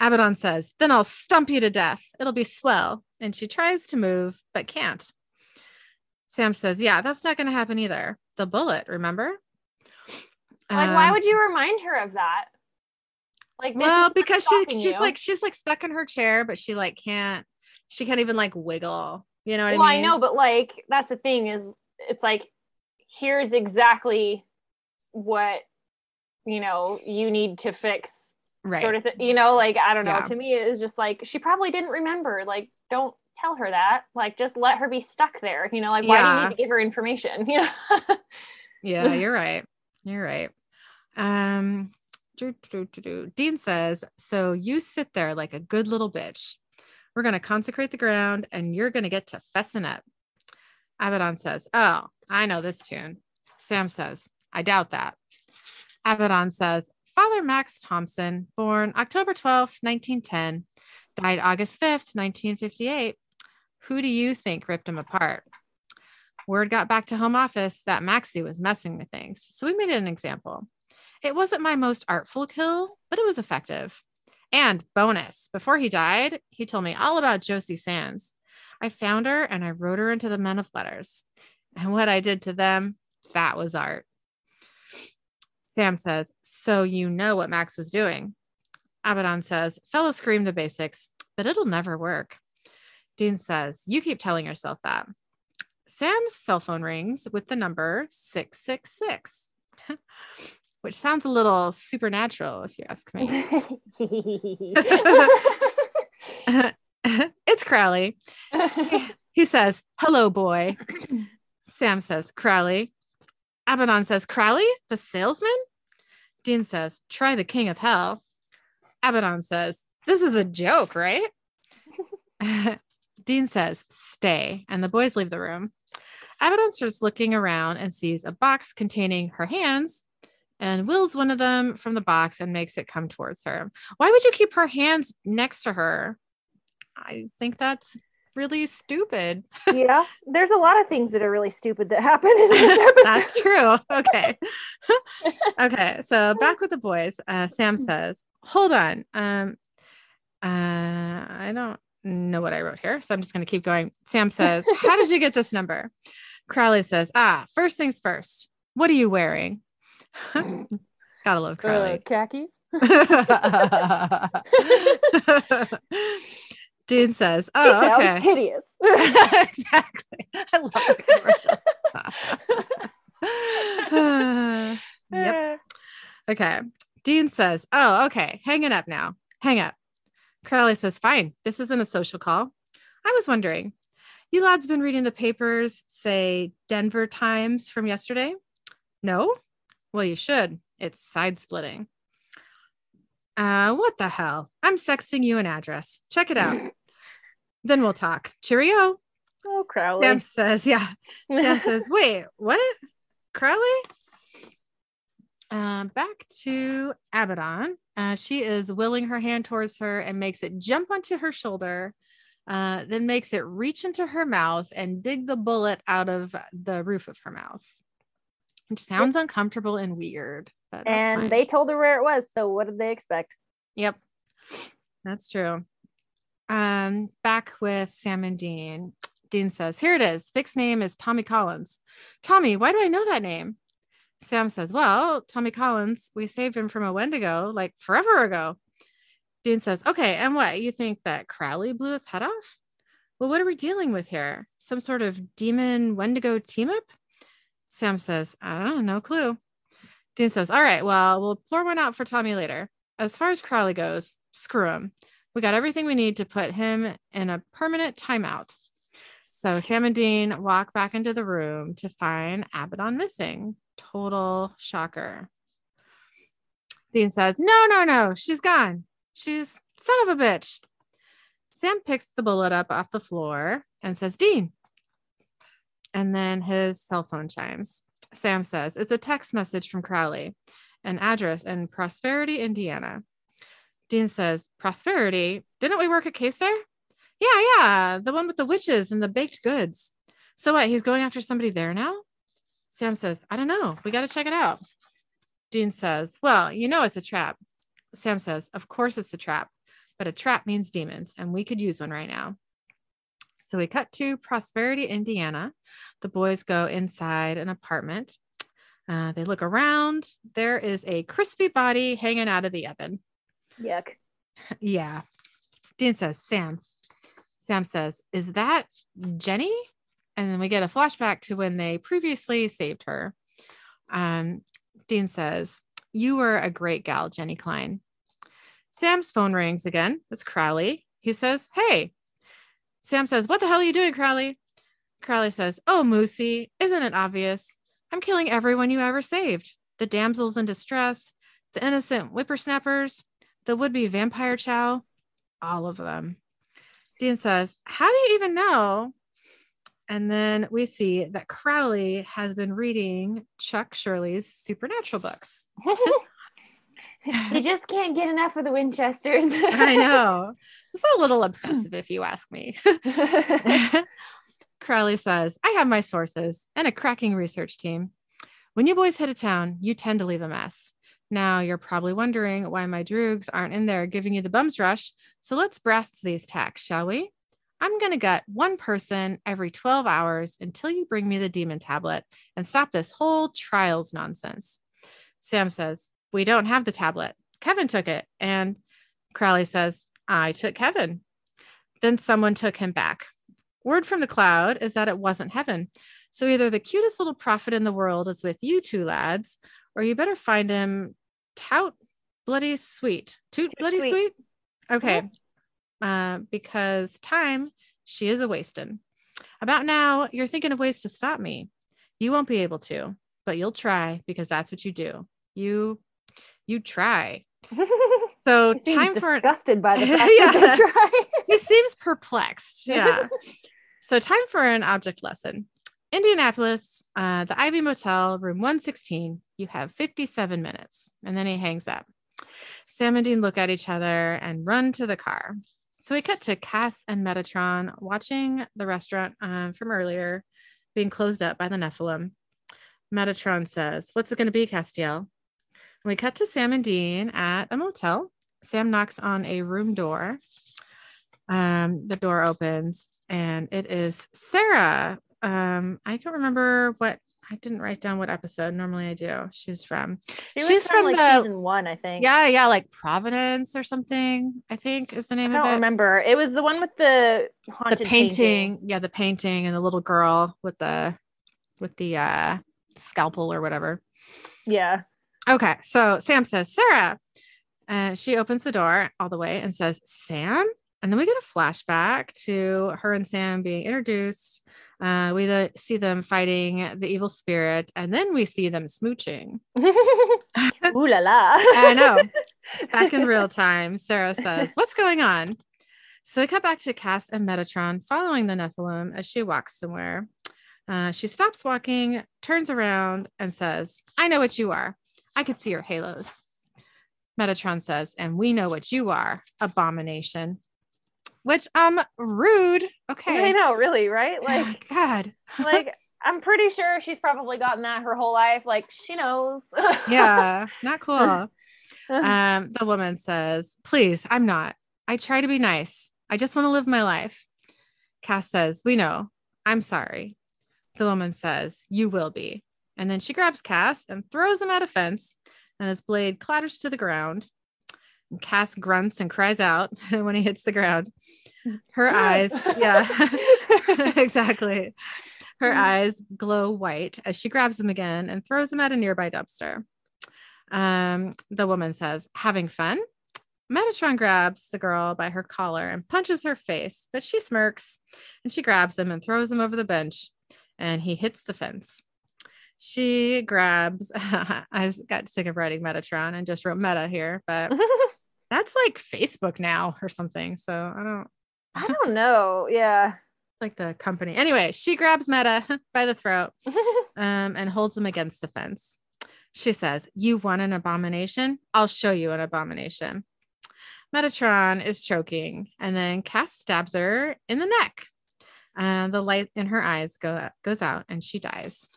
Abaddon says, Then I'll stump you to death. It'll be swell. And she tries to move, but can't. Sam says, Yeah, that's not going to happen either. The bullet, remember? Like, um, why would you remind her of that? Like, well, because she she's you. like she's like stuck in her chair, but she like can't she can't even like wiggle. You know what well, I mean? Well, I know, but like that's the thing is it's like here's exactly what you know you need to fix right. sort of thing. You know, like I don't know. Yeah. To me, it's just like she probably didn't remember. Like, don't tell her that. Like, just let her be stuck there. You know, like why yeah. do you need to give her information? [laughs] You know. yeah, you're right. You're right. Um, Dean says, so you sit there like a good little bitch. We're going to consecrate the ground and you're going to get to fessing up. Abaddon says, Oh, I know this tune. Sam says, I doubt that. Abaddon says, Father Max Thompson, born October 12th, 1910, died August 5th, 1958. Who do you think ripped him apart? Word got back to home office that Maxie was messing with things. So we made it an example. It wasn't my most artful kill, but it was effective. And bonus, before he died, he told me all about Josie Sands. I found her and I wrote her into the Men of Letters. And what I did to them, that was art. Sam says, So you know what Max was doing? Abaddon says, Fella scream the basics, but it'll never work. Dean says, You keep telling yourself that. Sam's cell phone rings with the number 666. [laughs] which sounds a little supernatural if you ask me. [laughs] [laughs] [laughs] it's Crowley. [laughs] He says, Hello, boy. [clears throat] Sam says, Crowley. Abaddon says, Crowley, the salesman? Dean says, Try the king of hell. Abaddon says, This is a joke, right? [laughs] Dean says, Stay. And the boys leave the room. Abaddon starts looking around and sees a box containing her hands and wills one of them from the box and makes it come towards her. Why would you keep her hands next to her? I think that's really stupid. [laughs] yeah, there's a lot of things that are really stupid that happen in [laughs] this episode. That's true. [laughs] Okay. okay. So back with the boys, uh, Sam says, "Hold on. Um, uh, I don't know what I wrote here, so I'm just going to keep going." Sam says, "How did you get this number?" Crowley says, "Ah, first things first. What are you wearing?" Gotta love Crowley. Uh, khakis. Dean says, "Oh, okay, hideous." [laughs] exactly. I love the commercial. [laughs] yep. Okay. Dean says, "Oh, okay. Hanging up now. Hang up." Crowley says, "Fine. This isn't a social call. I was wondering, you lads been reading the papers, say Denver Times from yesterday? No? Well, you should. It's side splitting. Uh, what the hell? I'm sexting you an address. Check it out. [laughs] then we'll talk. Cheerio. Oh, Crowley. Sam says, yeah. Sam [laughs] says, wait, what? Crowley? Uh, back to Abaddon. Uh, she is willing her hand towards her and makes it jump onto her shoulder uh, then makes it reach into her mouth and dig the bullet out of the roof of her mouth. Which sounds uncomfortable and weird. But and fine. they told her where it was. So what did they expect? Yep. That's true. Um, back with Sam and Dean. Dean says, Here it is. Vic's name is Tommy Collins. Tommy, why do I know that name? Sam says, Well, Tommy Collins, we saved him from a Wendigo like forever ago. Dean says, Okay, and what? You think that Crowley blew his head off? Well, what are we dealing with here? Some sort of demon Wendigo team up? Sam says, I don't know, no clue. Dean says, All right, well, we'll pour one out for Tommy later. As far as Crowley goes, screw him. We got everything we need to put him in a permanent timeout. So Sam and Dean walk back into the room to find Abaddon missing. Total shocker. Dean says, No, no, no, she's gone. She's son of a bitch. Sam picks the bullet up off the floor and says, Dean. And then his cell phone chimes. Sam says, It's a text message from Crowley, an address in Prosperity, Indiana. Dean says, Prosperity? Didn't we work a case there? Yeah, yeah, the one with the witches and the baked goods. So what? He's going after somebody there now? Sam says, I don't know. We got to check it out. Dean says, Well, you know it's a trap. Sam says, Of course it's a trap, but a trap means demons, and we could use one right now. So we cut to Prosperity, Indiana. The boys go inside an apartment. Uh, they look around. There is a crispy body hanging out of the oven. Yuck. Yeah. Dean says, Sam, Sam says, Is that Jenny? And then we get a flashback to when they previously saved her. Um, Dean says, You were a great gal, Jenny Klein. Sam's phone rings again. It's Crowley. He says, Hey. Sam says, What the hell are you doing, Crowley? Crowley says, Oh, Moosey, isn't it obvious? I'm killing everyone you ever saved the damsels in distress, the innocent whippersnappers, the would be vampire chow, all of them. Dean says, How do you even know? And then we see that Crowley has been reading Chuck Shurley's supernatural books. [laughs] he [laughs] just can't get enough of the Winchesters. I know. [laughs] It's a little obsessive, if you ask me. [laughs] Crowley says, I have my sources and a cracking research team. When you boys hit a town, you tend to leave a mess. Now you're probably wondering why my droogs aren't in there giving you the bums rush. So let's brass these tacks, shall we? I'm going to gut one person every 12 hours until you bring me the demon tablet and stop this whole trials nonsense. Sam says, We don't have the tablet. Kevin took it. And Crowley says, I took Kevin. Then someone took him back. Word from the cloud is that it wasn't heaven. So either the cutest little prophet in the world is with you two lads, or you better find him tout bloody sweet. Toot Too bloody sweet. sweet? Okay. Uh, because time, she is a wasting. About now, you're thinking of ways to stop me. You won't be able to, but you'll try because that's what you do. You you try. [laughs] So time for disgusted by the [laughs] fact yeah. that they try. [laughs] he seems perplexed. Yeah. so time for an object lesson. Indianapolis, uh, the Ivy Motel, room 116. You have 57 minutes. And then he hangs up. Sam and Dean look at each other and run to the car. So we cut to Cass and Metatron watching the restaurant uh, from earlier being closed up by the Nephilim. Metatron says, What's it going to be, Castiel? We cut to Sam and Dean at a motel. Sam knocks on a room door. Um, the door opens and it is Sarah um i don't remember what I didn't write down what episode. Normally I do. She's from. She she's from, from like the, season one, I think. Yeah, yeah, like Providence or something. I think is the name I of it. I don't remember. It was the one with the haunted the painting. painting. Yeah, the painting and the little girl with the with the uh scalpel or whatever. Yeah. Okay, so Sam says, Sarah, and she opens the door all the way and says, Sam. And then we get a flashback to her and Sam being introduced uh, we the, see them fighting the evil spirit, and then we see them smooching. [laughs] Ooh la la! I know. [laughs] Back in real time, Sarah says, "What's going on?" So we cut back to Cass and Metatron following the Nephilim as she walks somewhere. Uh, she stops walking, turns around, and says, "I know what you are. I could see your halos." Metatron says, "And we know what you are, abomination." which um rude. Okay. I know, really, right? [laughs] Like God. [laughs] like I'm pretty sure she's probably gotten that her whole life. Like she knows. [laughs] yeah, not cool. Um, the woman says, Please, I'm not. I try to be nice. I just want to live my life. Cass says, We know. I'm sorry. The woman says, You will be. And then she grabs Cass and throws him at a fence, and his blade clatters to the ground. And Cass grunts and cries out [laughs] when he hits the ground. Her eyes, yeah, [laughs] [laughs] exactly. Her mm. eyes glow white as she grabs him again and throws him at a nearby dumpster. Um, the woman says, Having fun? Metatron grabs the girl by her collar and punches her face, but she smirks and she grabs him and throws him over the bench and he hits the fence. She grabs, [laughs] I got sick of writing Metatron and just wrote meta here, but [laughs] that's like Facebook now or something. So I don't, I don't know. Yeah. [laughs] Like the company. Anyway, she grabs Meta by the throat um, and holds him against the fence. She says, You want an abomination? I'll show you an abomination. Metatron is choking, and then Cass stabs her in the neck. And the light in her eyes go, goes out, and she dies.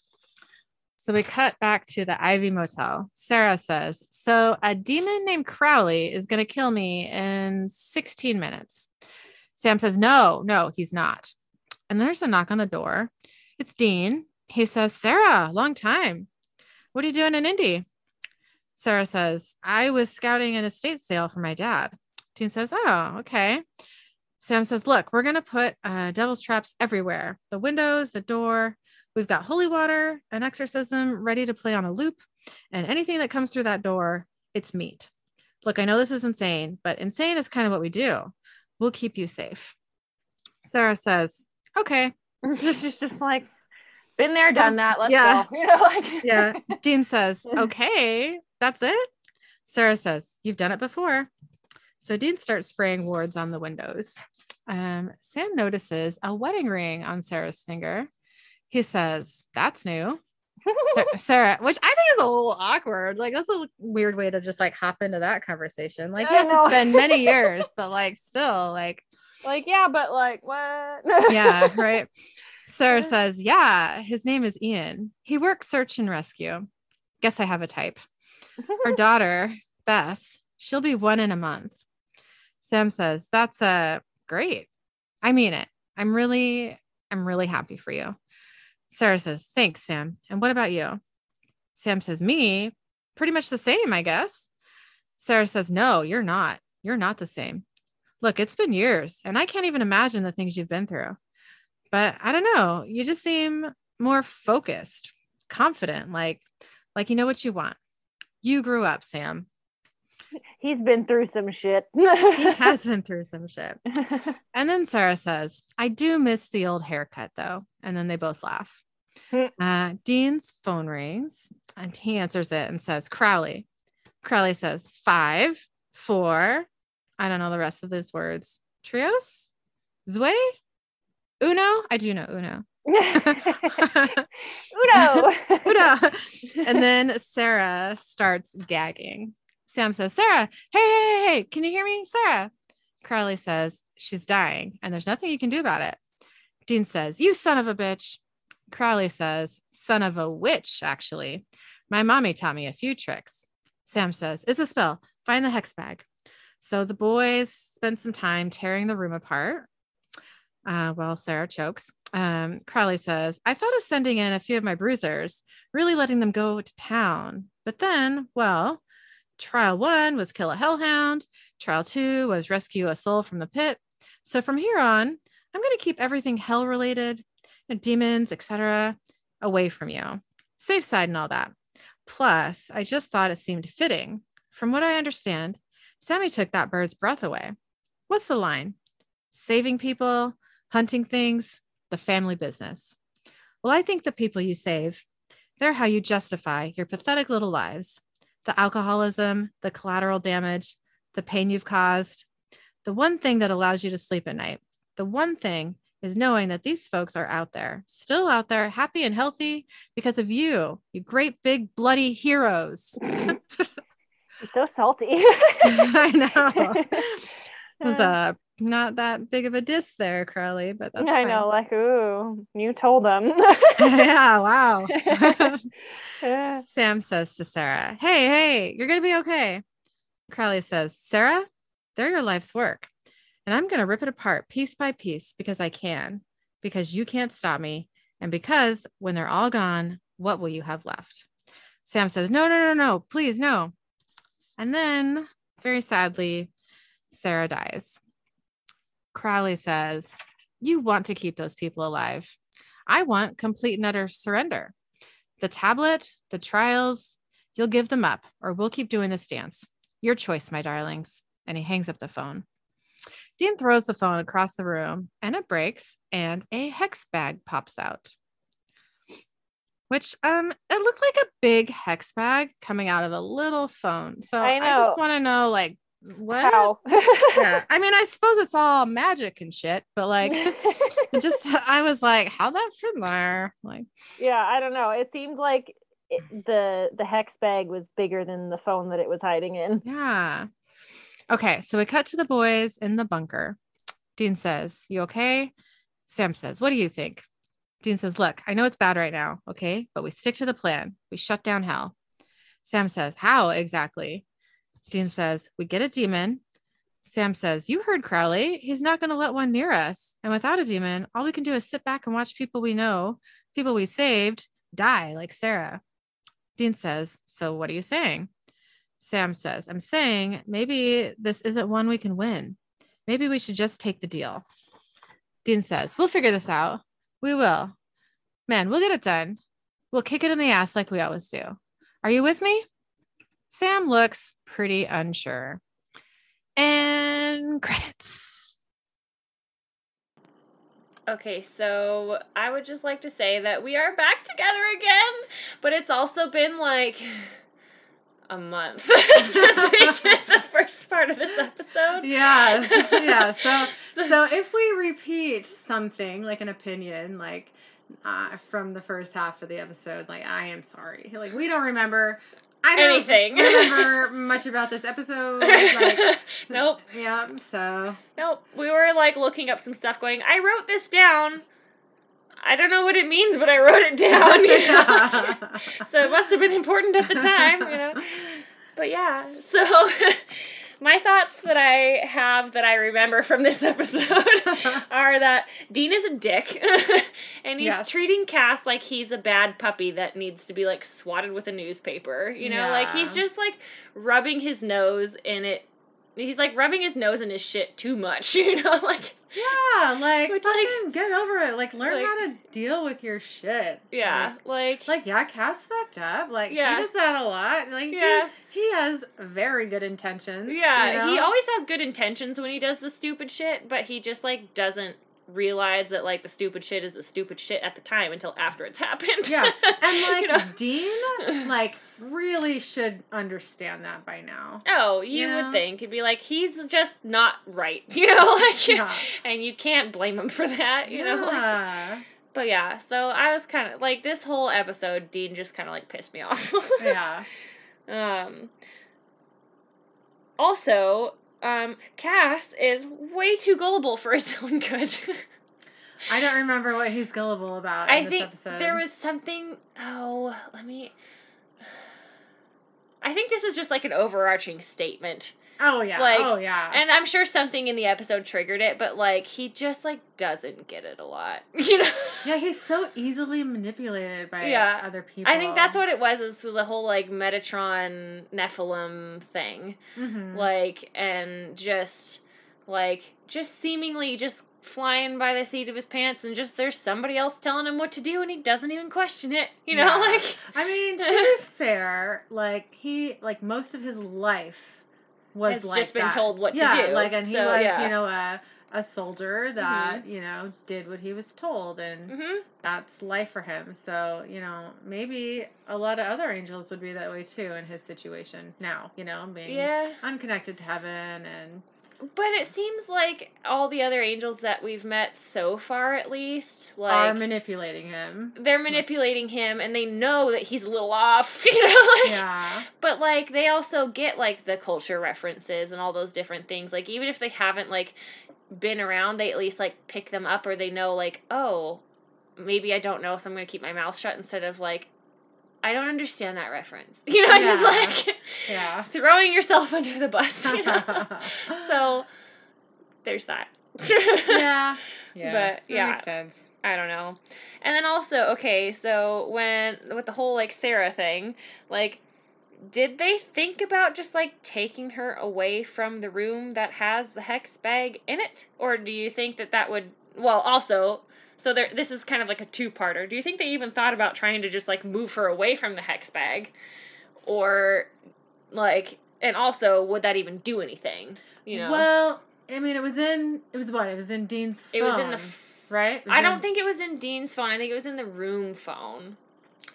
So we cut back to the Ivy Motel. Sarah says, So a demon named Crowley is going to kill me in 16 minutes. Sam says, No, no, he's not. And there's a knock on the door. It's Dean. He says, Sarah, long time. What are you doing in Indy? Sarah says, I was scouting an estate sale for my dad. Dean says, Oh, okay. Sam says, Look, we're going to put uh, devil's traps everywhere the windows, the door. We've got holy water, an exorcism ready to play on a loop. And anything that comes through that door, it's meat. Look, I know this is insane, but insane is kind of what we do. We'll keep you safe. Sarah says, Okay. [laughs] She's just like, been there, done um, that. Let's yeah. go. [laughs] You know, like [laughs] yeah. Dean says, Okay, that's it. Sarah says, You've done it before. So Dean starts spraying wards on the windows. Um, Sam notices a wedding ring on Sarah's finger. He says, That's new. [laughs] Sarah, which I think is a little awkward. Like, that's a weird way to just like hop into that conversation. Like, yes, it's been many [laughs] years, but like, still, like, like, yeah, but like, what? yeah, right. [laughs] Sarah says, Yeah, his name is Ian. He works search and rescue. Guess I have a type. Our daughter, Bess, she'll be one in a month. Sam says, That's uh great. I mean it. I'm really, I'm really happy for you. Sarah says, Thanks, Sam. And what about you? Sam says, Me, pretty much the same, I guess. Sarah says, No, you're not. You're not the same look, it's been years and I can't even imagine the things you've been through. But I don't know, you just seem more focused, confident, like like you know what you want. You grew up, Sam. He's been through some shit. [laughs] he has been through some shit. [laughs] And then Sarah says, I do miss the old haircut though. And then they both laugh. Hmm. Uh, Dean's phone rings and he answers it and says, Crowley. Crowley says, five, four, I don't know the rest of those words. Trios? Zwe? Uno? I do know Uno. [laughs] Uno. [laughs] Uno. And then Sarah starts gagging. Sam says, Sarah, hey, hey, hey, can you hear me? Sarah. Crowley says, she's dying and there's nothing you can do about it. Dean says, you son of a bitch. Crowley says, son of a witch, actually. My mommy taught me a few tricks. Sam says, it's a spell. Find the hex bag. So the boys spend some time tearing the room apart uh, while Sarah chokes. Um, Crowley says, I thought of sending in a few of my bruisers, really letting them go to town. But then, well, trial one was kill a hellhound, trial two was rescue a soul from the pit. So from here on, I'm going to keep everything hell related, demons, etc., away from you. Safe side and all that. Plus, I just thought it seemed fitting. From what I understand, Sammy took that bird's breath away. What's the line? Saving people, hunting things, the family business. Well, I think the people you save, they're how you justify your pathetic little lives. The alcoholism, the collateral damage, the pain you've caused. The one thing that allows you to sleep at night, the one thing is knowing that these folks are out there, still out there, happy and healthy because of you, you great big bloody heroes. [laughs] so salty. [laughs] I know. It [laughs] was a not that big of a diss there, Crowley, but that's I fine. know, like, ooh, you told them. yeah, wow. Sam says to Sarah, Hey, hey, you're going to be okay. Crowley says, Sarah, they're your life's work. And I'm going to rip it apart piece by piece because I can, because you can't stop me. And because when they're all gone, what will you have left? Sam says, No, no, no, no, please, no. And then, very sadly, Sarah dies. Crowley says, You want to keep those people alive. I want complete and utter surrender. The tablet, the trials, you'll give them up, or we'll keep doing this dance. Your choice, my darlings. And he hangs up the phone. Dean throws the phone across the room and it breaks, and a hex bag pops out. Which um it looked like a big hex bag coming out of a little phone. So I, I just want to know like what? How? [laughs] yeah. I mean, I suppose it's all magic and shit, but like, [laughs] just I was like, how that fit there? Like, yeah, I don't know. It seemed like it, the the hex bag was bigger than the phone that it was hiding in. Yeah. Okay, so we cut to the boys in the bunker. Dean says, "You okay?" Sam says, "What do you think?" Dean says, "Look, I know it's bad right now, okay, but we stick to the plan. We shut down hell." Sam says, "How exactly?" Dean says, We get a demon. Sam says, You heard Crowley. He's not going to let one near us. And without a demon, all we can do is sit back and watch people we know, people we saved, die like Sarah. Dean says, So what are you saying? Sam says, I'm saying maybe this isn't one we can win. Maybe we should just take the deal. Dean says, We'll figure this out. We will. Man, we'll get it done. We'll kick it in the ass like we always do. Are you with me? Sam looks pretty unsure. And credits. Okay, so I would just like to say that we are back together again, but it's also been like [laughs] a month [laughs] since we did the first part of this episode. Yeah, [laughs] yeah. So, so if we repeat something like an opinion, like uh, from the first half of the episode, like I am sorry. Like we don't remember I don't anything. [laughs] remember much about this episode. Like, nope. Yeah. So. Nope. We were like looking up some stuff, going. I wrote this down. I don't know what it means, but I wrote it down. You know? [laughs] so it must have been important at the time, you know. But yeah, so [laughs] my thoughts that I have that I remember from this episode [laughs] are that Dean is a dick and he's yes. treating Cass like he's a bad puppy that needs to be like swatted with a newspaper. You know, yeah. like he's just like rubbing his nose in it. He's like rubbing his nose in his shit too much, you know, like yeah, like Which, fucking like, get over it. Like learn like, how to deal with your shit. Yeah, like like, yeah, Cass fucked up. Like yeah. he does that a lot. Like yeah. he, he has very good intentions. Yeah, you know? he always has good intentions when he does the stupid shit, but he just like doesn't realize that like the stupid shit is the stupid shit at the time until after it's happened. Yeah. [laughs] And like you know? Dean [laughs] like really should understand that by now. Oh, you, you know? would think. It'd be like he's just not right, [laughs] you know, like yeah. and you can't blame him for that, you yeah. know. Like, but yeah, so I was kind of like this whole episode Dean just kind of like pissed me off. yeah. Um also, um, Cass is way too gullible for his [laughs] own good. I don't remember what he's gullible about. I think episode. there was something. Oh, let me. I think this is just like an overarching statement Oh yeah. Like, oh yeah. And I'm sure something in the episode triggered it, but like he just like doesn't get it a lot. [laughs] You know? Yeah, he's so easily manipulated by yeah. other people. I think that's what it was, is the whole like Metatron Nephilim thing. Mm-hmm. Like and just like just seemingly just flying by the seat of his pants and just there's somebody else telling him what to do and he doesn't even question it you know yeah. [laughs] like i mean to be [laughs] fair like he like most of his life was has like just been that. told what yeah, to do. Like, and he so, was, yeah. you know, a a soldier that mm-hmm. you know did what he was told, and mm-hmm. that's life for him. So you know, maybe a lot of other angels would be that way too in his situation now. You know, being yeah. unconnected to heaven and but it seems like all the other angels that we've met so far, at least, like are manipulating him. They're manipulating him, and they know that he's a little off, [laughs] you know. Like, yeah. But like, they also get like the culture references and all those different things. Like, even if they haven't like been around, they at least like pick them up or they know like, oh, maybe I don't know, so I'm gonna keep my mouth shut instead of like, I don't understand that reference. [laughs] You know, yeah. just like yeah. throwing yourself [laughs] under the bus. You know? [laughs] so there's that. yeah. [laughs] Yeah. But yeah. makes sense. I don't know. And then also, okay, so when with the whole like Sarah thing, like did they think about just like taking her away from the room that has the hex bag in it or do you think that that would well also so there this is kind of like a two-parter do you think they even thought about trying to just like move her away from the hex bag or like and also would that even do anything you know well i mean it was in it was what it was in dean's phone. it was in the right? I don't think it was in Dean's phone. I think it was in the room phone.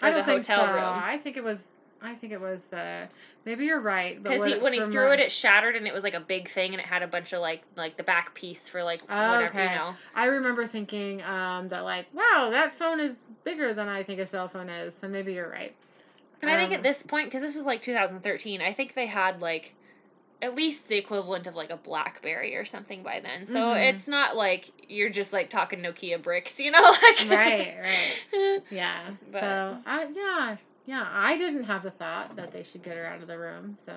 I don't the think hotel so. room. I think it was. I think it was the. Maybe you're right. Because he, when he threw my... it, it shattered, and it was like a big thing, and it had a bunch of like like the back piece for like oh, whatever okay. you know. I remember thinking um, that like, wow, that phone is bigger than I think a cell phone is. So maybe you're right. And um, I think at um, this point, because this was like 2013, I think they had like at least the equivalent of like a BlackBerry or something by then. So mm-hmm. it's not like you're just like talking Nokia bricks, you know? [laughs] like right, right. [laughs] Yeah. But, so uh, yeah, yeah. I didn't have the thought that they should get her out of the room. So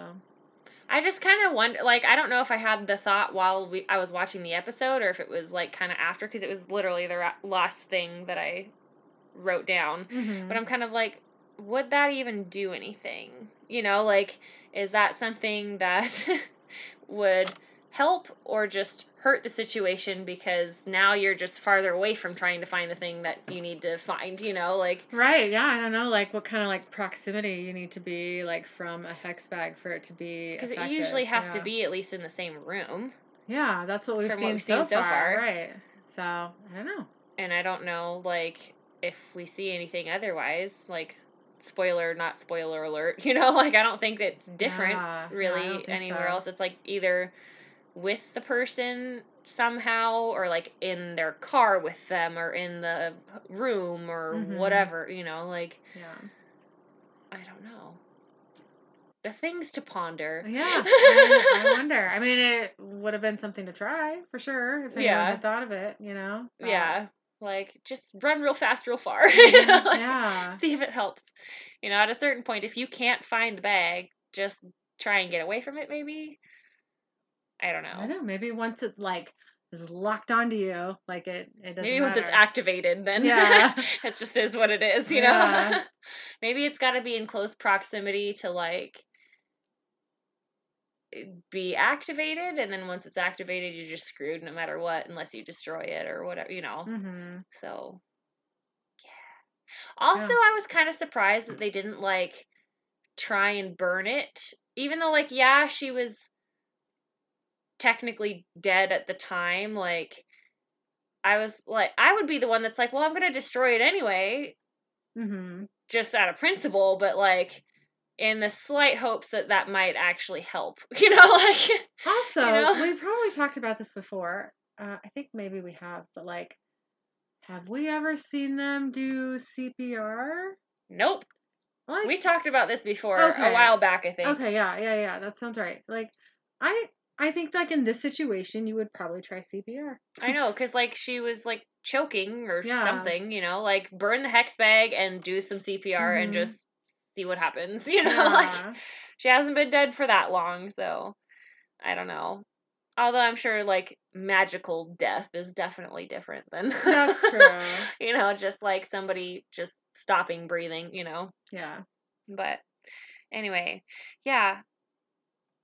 I just kind of wonder, like, I don't know if I had the thought while we, I was watching the episode or if it was like kind of after, because it was literally the ra- last thing that I wrote down. Mm-hmm. But I'm kind of like, would that even do anything? You know, like is that something that [laughs] would help or just hurt the situation because now you're just farther away from trying to find the thing that you need to find, you know, like Right, yeah, I don't know like what kind of like proximity you need to be like from a hex bag for it to be Cuz it usually has yeah. to be at least in the same room. Yeah, that's what we've, seen, what we've so, seen far, so far. Right. So, I don't know. And I don't know like if we see anything otherwise, like spoiler not spoiler alert [laughs] you know like i don't think it's different yeah, really anywhere so. else it's like either with the person somehow or like in their car with them or in the room or mm-hmm. whatever you know like yeah i don't know the things to ponder yeah I, [laughs] I, wonder i mean it would have been something to try for sure if anyone yeah. had thought of it you know but. yeah like, just run real fast, real far. [laughs] Like, yeah. See if it helps. You know, at a certain point, if you can't find the bag, just try and get away from it, maybe. I don't know. I know. Maybe once it, like, is locked onto you, like, it, it doesn't Maybe once it's activated, then yeah. [laughs] it just is what it is, you know? Yeah. [laughs] maybe it's got to be in close proximity to, like, be activated and then once it's activated you're just screwed no matter what unless you destroy it or whatever you know mm-hmm. so yeah also yeah. i was kind of surprised that they didn't like try and burn it even though like yeah she was technically dead at the time like i was like i would be the one that's like well i'm gonna destroy it anyway mm-hmm. just out of principle but like in the slight hopes that that might actually help. [laughs] You know, like also you know? we probably talked about this before. Uh, I think maybe we have, but like, have we ever seen them do CPR? Nope. Like, we talked about this before okay. a while back, I think. Okay, yeah, yeah, yeah. That sounds right. Like, I I think like in this situation, you would probably try CPR. I know, because like she was like choking or yeah. something, you know, like burn the hex bag and do some CPR mm-hmm. and just see what happens, [laughs] you know? Yeah. Like uh-huh. she hasn't been dead for that long, so I don't know. Although I'm sure like magical death is definitely different than That's [laughs] true. you know, just like somebody just stopping breathing, you know. Yeah. But anyway, yeah.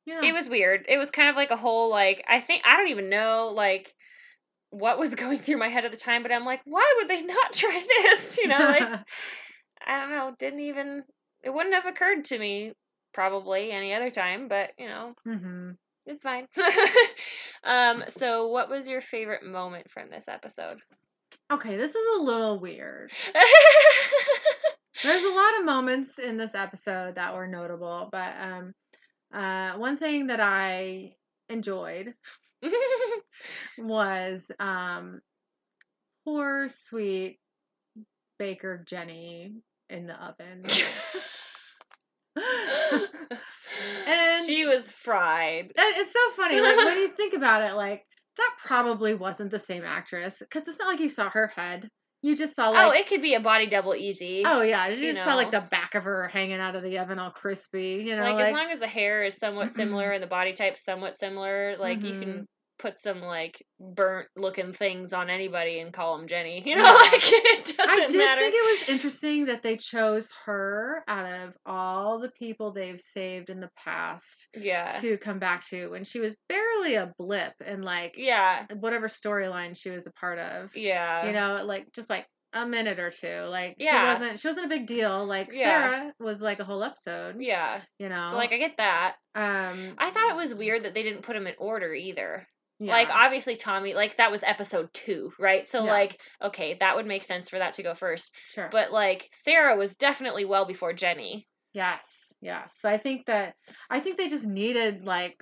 Yeah. It was weird. It was kind of like a whole like I think I don't even know like what was [laughs] going through my head at the time, but I'm like, why would they not try this? You know, like I don't know, didn't even it wouldn't have occurred to me probably any other time, but you know, mm-hmm. it's fine. [laughs] um, so what was your favorite moment from this episode? Okay, this is a little weird. [laughs] There's a lot of moments in this episode that were notable, but um, uh, one thing that I enjoyed [laughs] was um, poor sweet Baker Jenny in the oven. [laughs] and she was fried. And it's so funny. Like when you think about it, like that probably wasn't the same actress because it's not like you saw her head. You just saw oh, like oh, it could be a body double easy. Oh yeah, you, you just know. saw like the back of her hanging out of the oven, all crispy. You know, like, like, as long as the hair is somewhat similar and the body type somewhat similar, like you Mhm. can put some like burnt looking things on anybody and call them Jenny. You know, Yeah. [laughs] like it doesn't matter. I did matter. think it was interesting that they chose her out of all the people they've saved in the past yeah, to come back to when she was barely a blip in like yeah, whatever storyline she was a part of. yeah. you know, like just like a minute or two. Like Yeah. she wasn't she wasn't a big deal. Like Yeah. Sarah was like a whole episode. yeah. You know. So like I get that. um I thought it was weird that they didn't put them in order either. Yeah. Like obviously Tommy, like that was episode two, right? So Yeah. like okay, that would make sense for that to go first. sure. But like Sarah was definitely well before Jenny. yes. Yes. So I think that I think they just needed like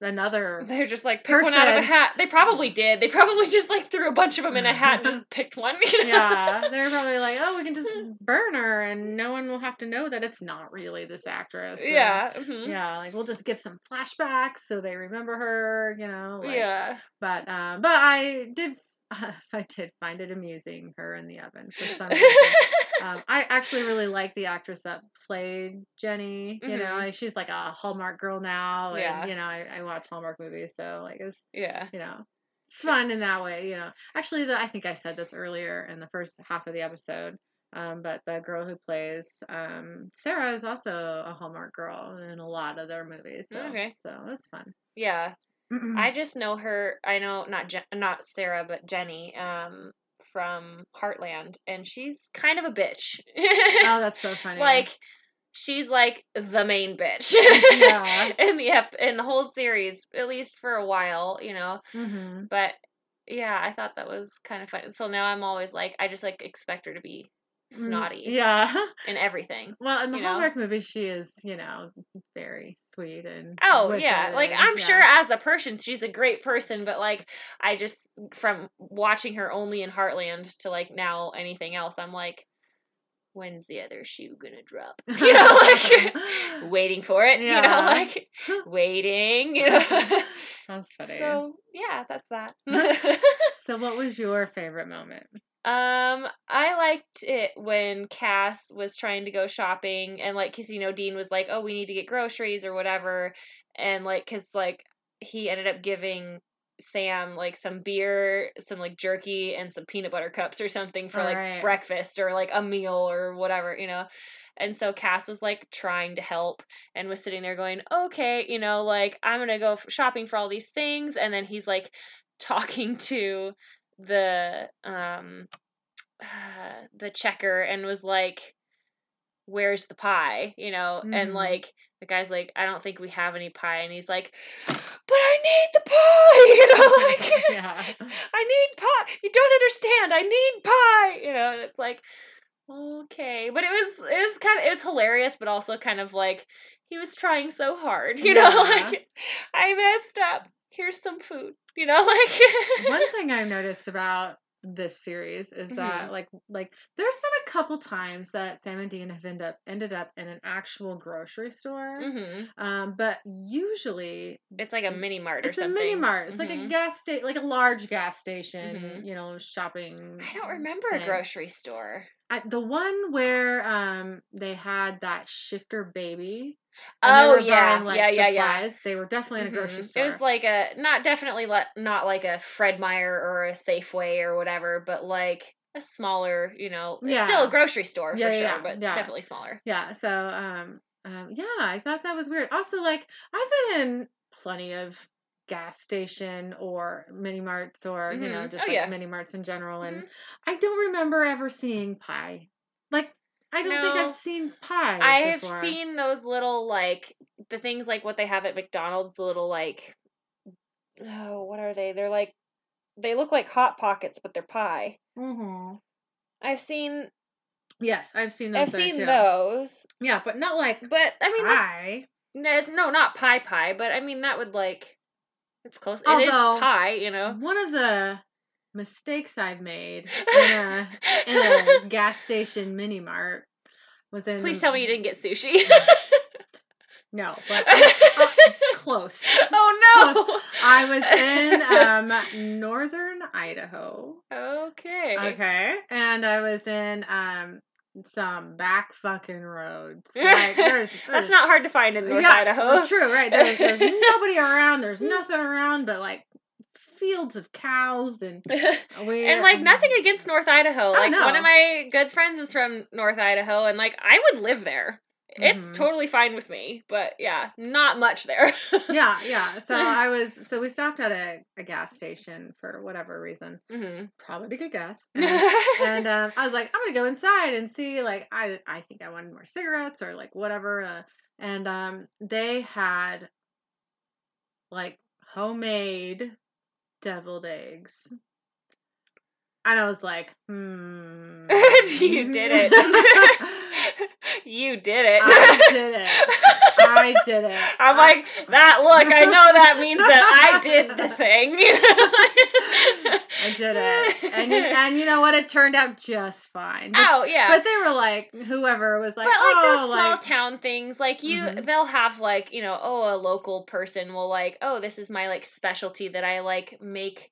another [laughs] They're just like pick one out of a hat. They probably did. They probably just like threw a bunch of them in a hat and just [laughs] picked one. You know? yeah, they're probably like, oh, we can just [laughs] burn her, and no one will have to know that it's not really this actress. and- Yeah. mhm. yeah, like we'll just give some flashbacks so they remember her, you know. Like, Yeah. But um, but I did [laughs] I did find it amusing her in the oven for some reason. [laughs] um, I actually really like the actress that played Jenny. You know, Mhm. like she's like a Hallmark girl now, and Yeah. you know, I, I watch Hallmark movies, so like it's yeah. you know fun in that way. You know, actually, the, I think I said this earlier in the first half of the episode. Um, but the girl who plays um, Sarah is also a Hallmark girl in a lot of their movies. So, Okay. so that's fun. Yeah. Mm. I just know her. I know not Je- not Sarah, but Jenny um, from Heartland, and she's kind of a bitch. oh, [laughs] that's so funny. like she's like the main bitch Yeah. [laughs] in the ep- in the whole series, at least for a while, you know. hmm But yeah, I thought that was kind of fun. So now I'm always like, I just like expect her to be snotty Mm, Yeah. [laughs] And everything. Well, in the You know? Hallmark movie, she is, you know, very sweet and. Oh yeah, like and- I'm yeah. sure as a person she's a great person, but like I just from watching her only in Heartland to like now anything else, I'm like, when's the other shoe gonna drop? [laughs] You know, like [laughs] waiting for it. You know, Yeah. like waiting. You know. That's funny. so yeah, that's that. So, what was your favorite moment? Um, I liked it when Cass was trying to go shopping and like, cause you know Dean was like, "Oh, we need to get groceries or whatever," and like, cause like he ended up giving Sam like some beer, some like jerky, and some peanut butter cups or something for like Right. breakfast or like a meal or whatever, you know. And so Cass was like trying to help and was sitting there going, okay, you know, like I'm going to go f- shopping for all these things. And then he's like talking [laughs] to the, um, [sighs] the checker and was like, where's the pie? You know, and Mhm. like the guy's like, I don't think we have any pie. And he's like, but I need the pie, [laughs] you know, [laughs] like, yeah. [laughs] I need pie. You don't understand. I need pie. You know, and it's like, okay, but it was it was kind of it was hilarious, but also kind of like he was trying so hard. You know, like I messed up. Here's some food. You know, [laughs] like One thing I've noticed about this series is that Mhm. like like there's been a couple times that Sam and Dean have ended up ended up in an actual grocery store. hmm Um, but usually It's like a mini mart or it's a mini mart. It's like a Mhm. gas station, like a large gas station. Mhm. You know, shopping. I don't remember a grocery store. I, the one where um they had that shifter baby. And Oh yeah, buying, like, yeah, yeah, yeah. They were definitely in a grocery store. It was like a not definitely not like a Fred Meyer or a Safeway or whatever, but like a smaller, you know, it's still a grocery store Yeah, for yeah, sure, yeah, but yeah. definitely smaller. Yeah, so um, um yeah, I thought that was weird. Also, like I've been in plenty of gas station or mini marts or you know Mhm. just Oh, like yeah. mini marts in general, and Mhm. I don't remember ever seeing pie. I don't think I've seen pie. I have before. seen those little like the things like what they have at McDonald's, the little like oh, what are they? They're like they look like hot pockets, but they're pie. Mm-hmm. I've seen Yes, I've seen those. I've seen too. those, Yeah, but not like but I mean pie. no, no, not pie pie, but I mean that would like it's close. it Although- is pie, you know. One of the mistakes I've made in a [laughs] in a gas station mini mart was in. Please tell me you didn't get sushi. No, but uh, close. [laughs] Oh no. Close. I was in um [laughs] northern Idaho. Okay. Okay. And I was in um some back fucking roads. Like there's, That's not hard to find in North yeah, Idaho. True, right. There's, there's nobody around, there's nothing around but like fields of cows and [laughs] and like nothing against North Idaho. Like one of my good friends is from North Idaho and like I would live there. It's Mhm. totally fine with me. But yeah, not much there. [laughs] Yeah, yeah. So I [laughs] was so we stopped at a, a gas station for whatever reason. hmm Probably get gas. And, and um, I was like, I'm gonna go inside and see. Like, I I think I wanted more cigarettes or like whatever. Uh, and um, they had like homemade deviled eggs. And I was like, hmm. [laughs] you did it. [laughs] you did it. I did it. I did it. [laughs] I'm I- like that. Look, I know that means that I did the thing. I did it. And you, [laughs] and you know what? It turned out just fine. But, oh yeah. but they were like, whoever was like, but like oh, those small like, town things, like you, Mhm. they'll have like you know, oh, a local person will like, oh, this is my like specialty that I like make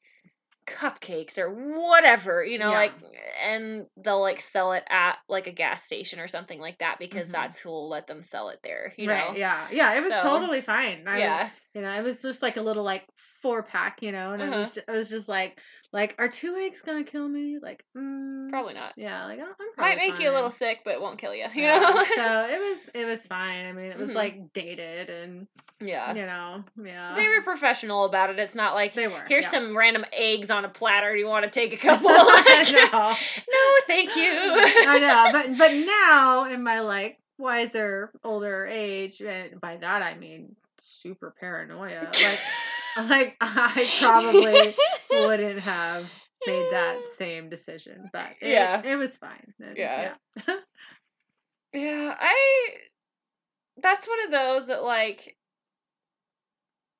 cupcakes or whatever, you know, Yeah. like, and they'll like sell it at like a gas station or something like that because Mhm. that's who will let them sell it there, you right, know. yeah, yeah, it was So, totally fine. I was- yeah. you know, it was just like a little like four pack, you know, and I Uh-huh. was, ju- I was just like, like, are two eggs gonna kill me? Like, mm, Probably not. Yeah, like I'm probably Might make you a little sick, but it won't kill you. [laughs] You Yeah, know. so it was, it was fine. I mean, it was Mhm. like dated, and yeah. you know, yeah, They were professional about it. It's not like They were. here's yeah. some random eggs on a platter. Do you want to take a [laughs] couple? [laughs] Like, know. no, thank you. I know, but but now in my like wiser, older age, and by that I mean super paranoia. Like like I probably wouldn't have made that [laughs] same decision, but it, Yeah. it was fine. And, Yeah. yeah. [laughs] Yeah, I. That's one of those that like.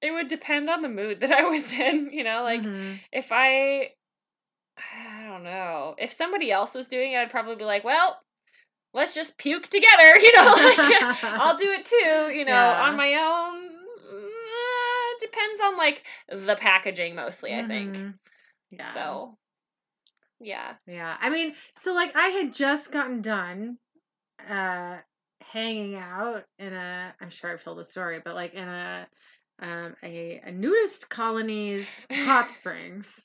It would depend on the mood that I was [laughs] in, you know. Like Mhm. if I, [sighs] I don't know, if somebody else was doing it, I'd probably be like, well, let's just puke together, you know. Like, I'll do it too, you know, Yeah. on my own. Depends on like the packaging mostly, I think. Mhm. Yeah. So, yeah. Yeah. I mean, so like I had just gotten done uh hanging out in a I'm sure I've told the story, but like in a um a, a nudist colony's hot [laughs] springs.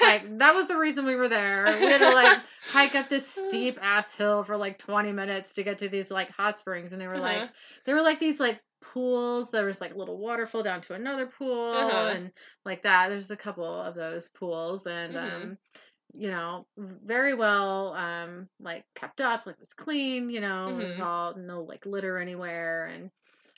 Like that was the reason we were there. We had to like hike up this steep ass hill for like 20 minutes to get to these like hot springs and they were like Uh-huh. they were like these like pools there was like a little waterfall down to another pool Uh-huh. and like that there's a couple of those pools and Mhm. um you know very well um like kept up like it was clean you know it was Mhm. all no like litter anywhere and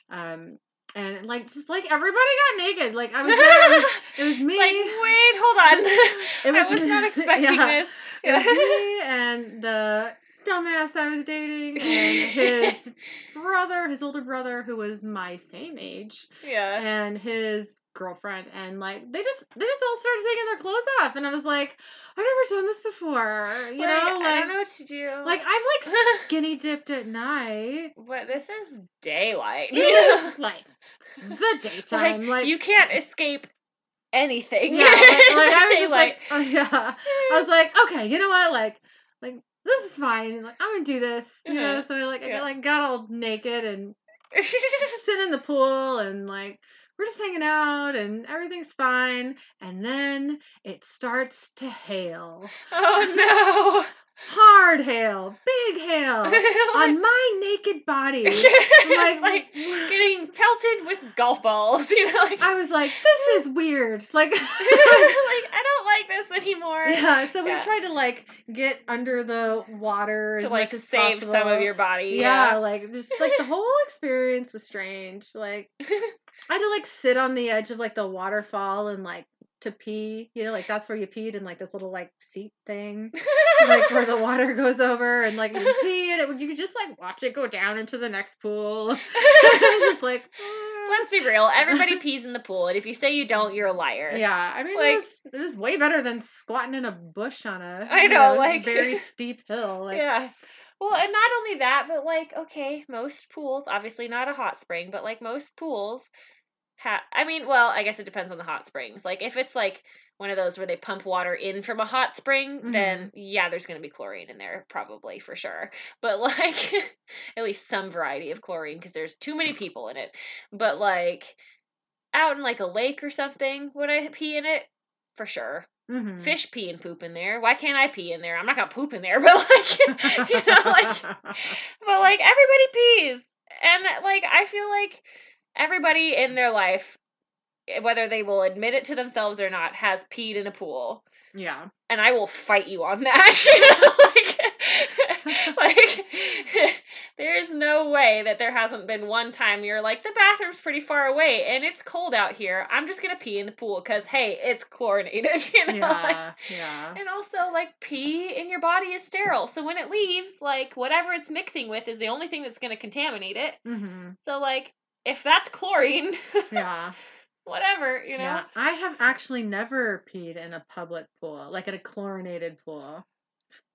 um and like just like everybody got naked like i was there it was, it was me Like, wait, hold on. [laughs] It [laughs] I was was not [laughs] expecting yeah. this. it was me and the dumbass I was dating [laughs] and his brother, his older brother, who was my same age, yeah. and his girlfriend, and like they just they just all started taking their clothes off, and I was like, I've never done this before, you Like, know, like I don't know what to do. like I've like [laughs] skinny dipped at night, but this is daylight. it was [laughs] like the daytime, like, like. you can't escape anything. yeah, like, like I was just like, oh, yeah. I was like, okay, you know what? Like this is fine. Like, I'm gonna do this, you know. Uh-huh. So I like, I Yeah. like got all naked and [laughs] sit in the pool and like we're just hanging out and everything's fine. And then it starts to hail, oh hard hail, big hail no. [laughs] on my naked body. [laughs] like, like- like getting pelted with golf balls, [laughs] you know, like, I was like, this is weird. Like, like I don't like this anymore. yeah. So we tried to like get under the water To like save some of your body. yeah, like just like the whole experience was strange. Like I had to like sit on the edge of like the waterfall and like to pee, you know, like that's where you peed in like this little like seat thing, like where the [laughs] water goes over and like you pee and it you could just like watch it go down into the next pool. [laughs] just like "Ah." [laughs] Let's be real. Everybody pees in the pool, and if you say you don't, you're a liar. yeah, I mean Like- it was way better than squatting in a bush on a I you know, like- very steep hill. Like yeah. Well, and not only that, but like, okay, most pools, obviously not a hot spring, but like most pools, ha- I mean, well, I guess it depends on the hot springs. Like if it's like one of those where they pump water in from a hot spring, mm-hmm. then yeah, there's going to be chlorine in there probably for sure. But [laughs] like at least some variety of chlorine because there's too many people in it. But like out in like a lake or something, would I pee in it? For sure. Mm-hmm. Fish pee and poop in there. Why can't I pee in there? I'm not gonna poop in there, [laughs] but like, you know, like, [laughs] but like everybody pees, and like I feel like everybody in their life, whether they will admit it to themselves or not, has peed in a pool. Yeah. And I will fight you on that. [laughs] like, [laughs] like [laughs] there's no way that there hasn't been one time you're like, the bathroom's pretty far away and it's cold out here. I'm just gonna pee in the pool because hey, it's chlorinated, you know? Yeah. Like, yeah. And also like pee in your body is sterile. So when it leaves, like whatever it's mixing with is the only thing that's gonna contaminate it. Mm-hmm. So like if that's chlorine, [laughs] yeah. whatever, you know. Yeah, I have actually never peed in a public pool, like at a chlorinated pool.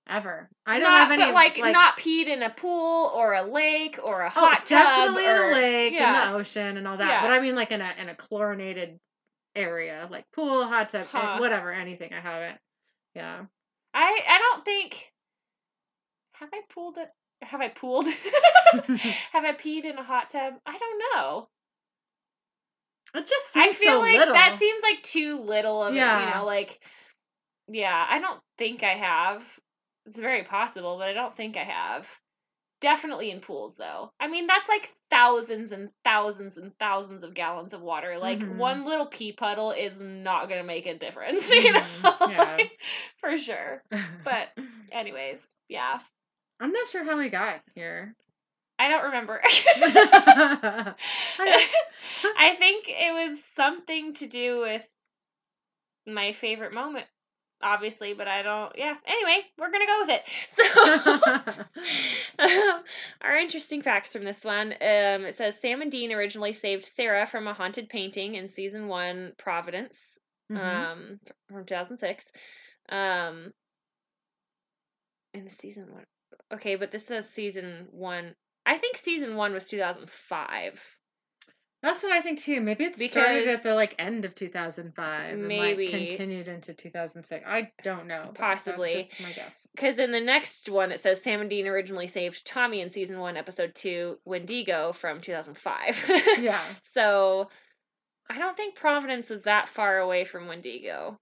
Ever. I don't not, have any like, like, not peed in a pool or a lake or a oh, hot oh, tub. Definitely or, in a lake, yeah. in the ocean and all that. Yeah. But I mean like in a in a chlorinated area, like pool, hot tub, eh, huh. whatever, anything. I haven't. Yeah. I I don't think have I pulled it have I pooled? [laughs] have I peed in a hot tub? I don't know. It just I feel so like little. that seems like too little of yeah. it, you know, like yeah, I don't think I have. It's very possible, but I don't think I have. Definitely in pools though. I mean, that's like thousands and thousands and thousands of gallons of water. Like mm-hmm. one little pee puddle is not going to make a difference, [laughs] mm-hmm. you know. Yeah. like, [laughs] for sure. But anyways, yeah. I'm not sure how we got here. [laughs] I don't remember. [laughs] I think it was something to do with my favorite moment obviously, but I don't. Yeah. Anyway, we're gonna go with it. [laughs] So, um, our interesting facts from this one. Um, it says Sam and Dean originally saved Sarah from a haunted painting in season one, Provenance, mm-hmm. um, from 2006. Um, in the season one. Okay, but this says season one. I think season one was 2005. That's what I think too. Maybe it because started at the like end of 2005 maybe. and like continued into 2006. I don't know. Possibly. my guess. Because in the next one it says Sam and Dean originally saved Tommy in season 1 episode 2 Wendigo from 2005. [laughs] yeah. So I don't think Provenance was that far away from Wendigo.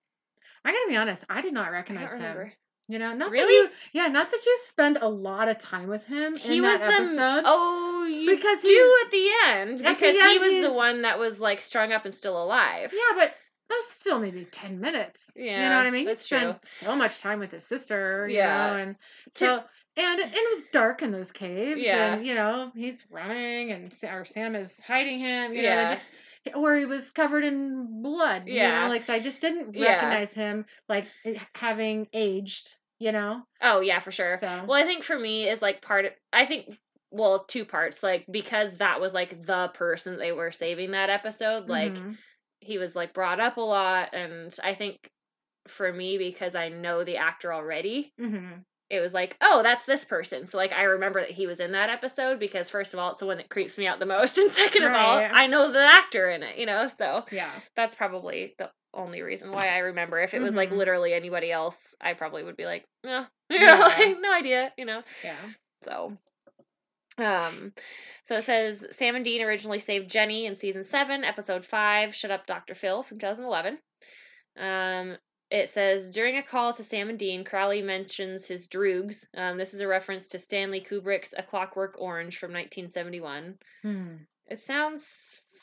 I gotta be honest, I did not recognize him. You know, not really. That you, yeah, not that you spend a lot of time with him he in that episode. The, oh, you because do at the end because the end, he was the one that was like strung up and still alive. Yeah, but that's still maybe ten minutes. Yeah, you know what I mean. That's he spent true. so much time with his sister. yeah, know, and so. And, and it was dark in those caves. Yeah. And, you know, he's running and or Sam is hiding him. You yeah. know, just or he was covered in blood. Yeah. You know, like so I just didn't recognize yeah. him like having aged you know? Oh yeah, for sure. So. Well, I think for me is like part of I think well, two parts. Like because that was like the person they were saving that episode, like mm-hmm. he was like brought up a lot and I think for me because I know the actor already. Mm-hmm. It was like, oh, that's this person. So like I remember that he was in that episode because first of all, it's the one that creeps me out the most, [laughs] and second right. of all, I know the actor in it. You know, so yeah, that's probably the only reason why I remember. If it was mm-hmm. like literally anybody else, I probably would be like, [laughs] you know, like, no idea, you know. Yeah. So, um, so it says Sam and Dean originally saved Jenny in season seven, episode five, "Shut Up, Doctor Phil" from 2011. Um, it says during a call to Sam and Dean, Crowley mentions his droogs. Um, this is a reference to Stanley Kubrick's A Clockwork Orange from 1971. Hmm. It sounds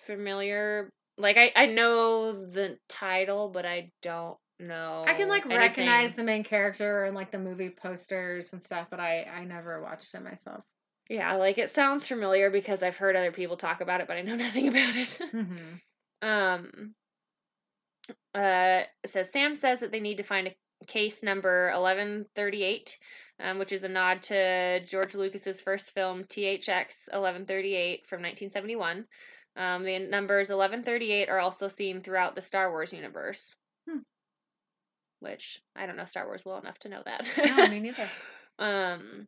familiar, like I I know the title, but I don't know. I can like anything. recognize the main character and like the movie posters and stuff, but I I never watched it myself. Yeah, like it sounds familiar because I've heard other people talk about it, but I know [laughs] nothing about it. Mm-hmm. [laughs] um. Uh, it says Sam says that they need to find a case number eleven thirty eight. Um, which is a nod to George Lucas's first film, THX 1138 from 1971. Um, the numbers 1138 are also seen throughout the Star Wars universe. Hmm. Which I don't know Star Wars well enough to know that. no, me neither. [laughs] Um,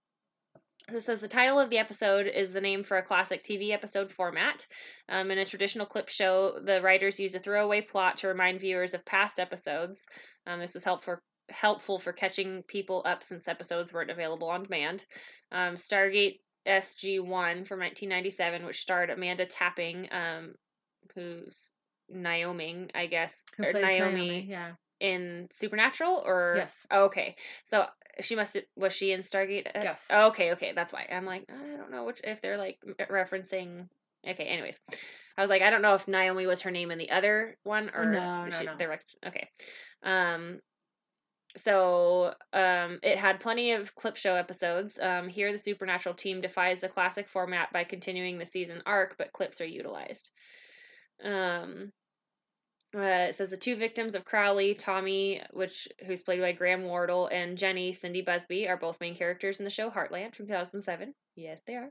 So it says the title of the episode is the name for a classic TV episode format. Um, in a traditional clip show, the writers use a throwaway plot to remind viewers of past episodes. Um, this was helpful helpful for catching people up since episodes weren't available on demand. Um, Stargate SG One from 1997, which starred Amanda Tapping, um, who's Naomi, I guess, Who or Naomi, Naomi? Yeah. in Supernatural, or Yes. Oh, okay, so she must have was she in Stargate? Uh, Yes. Okay, okay, that's why I'm like I don't know which if they're like referencing. Okay, anyways, I was like I don't know if Naomi was her name in the other one or No, no, she, no. They're okay. Um, so um, it had plenty of clip show episodes. Um, here, the Supernatural team defies the classic format by continuing the season arc, but clips are utilized. Um, uh, it says the two victims of Crowley, Tommy, which who's played by Graham Wardle, and Jenny, Cindy Busby, are both main characters in the show Heartland from 2007. Yes, they are.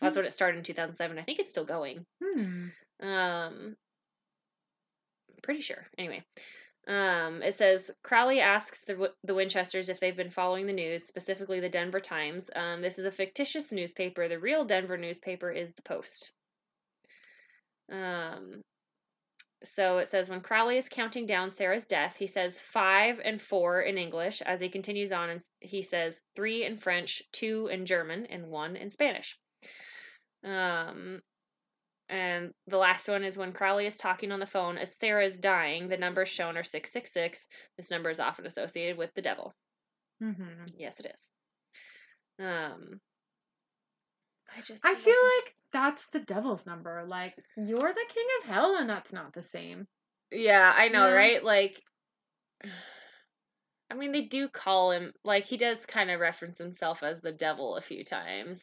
That's when it started in 2007. I think it's still going. Hmm. Um, pretty sure. Anyway, um, it says Crowley asks the the Winchesters if they've been following the news, specifically the Denver Times. Um, this is a fictitious newspaper. The real Denver newspaper is the Post. Um, so it says when Crowley is counting down Sarah's death, he says five and four in English. As he continues on, and he says three in French, two in German, and one in Spanish. Um, and the last one is when Crowley is talking on the phone as Sarah is dying. The numbers shown are 666. This number is often associated with the devil. Mm-hmm. Yes, it is. Um, I just I feel like that's the devil's number. Like you're the king of hell, and that's not the same. yeah, I know, Yeah. right? Like, [sighs] I mean, they do call him like he does kind of reference himself as the devil a few times.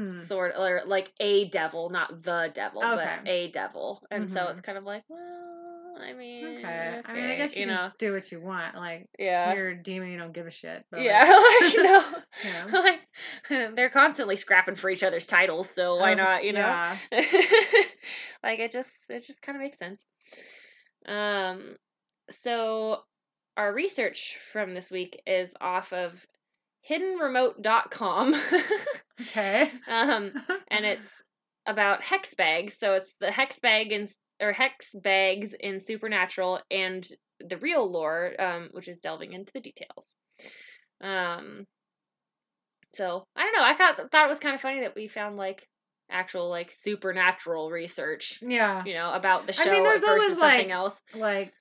Hmm. sort or like a devil, not the devil, but a devil. And so Mhm. it's kind of like, well, I mean, Okay. I mean, I guess you, you know, do what you want. Like yeah, you're a demon, you don't give a shit. But yeah, [laughs] like, you know, [laughs] you know. [laughs] like they're constantly scrapping for each other's titles, so why Um, not? You know, Yeah. like it just it just kind of makes sense. Um, so our research from this week is off of hiddenremote.com. Okay. um, and it's about hex bags. So it's the hex bag in or hex bags in Supernatural and the real lore, um, which is delving into the details. Um, so I don't know. I thought thought it was kind of funny that we found like actual like supernatural research, yeah. you know, about the show I mean, there's always, something like, else. Like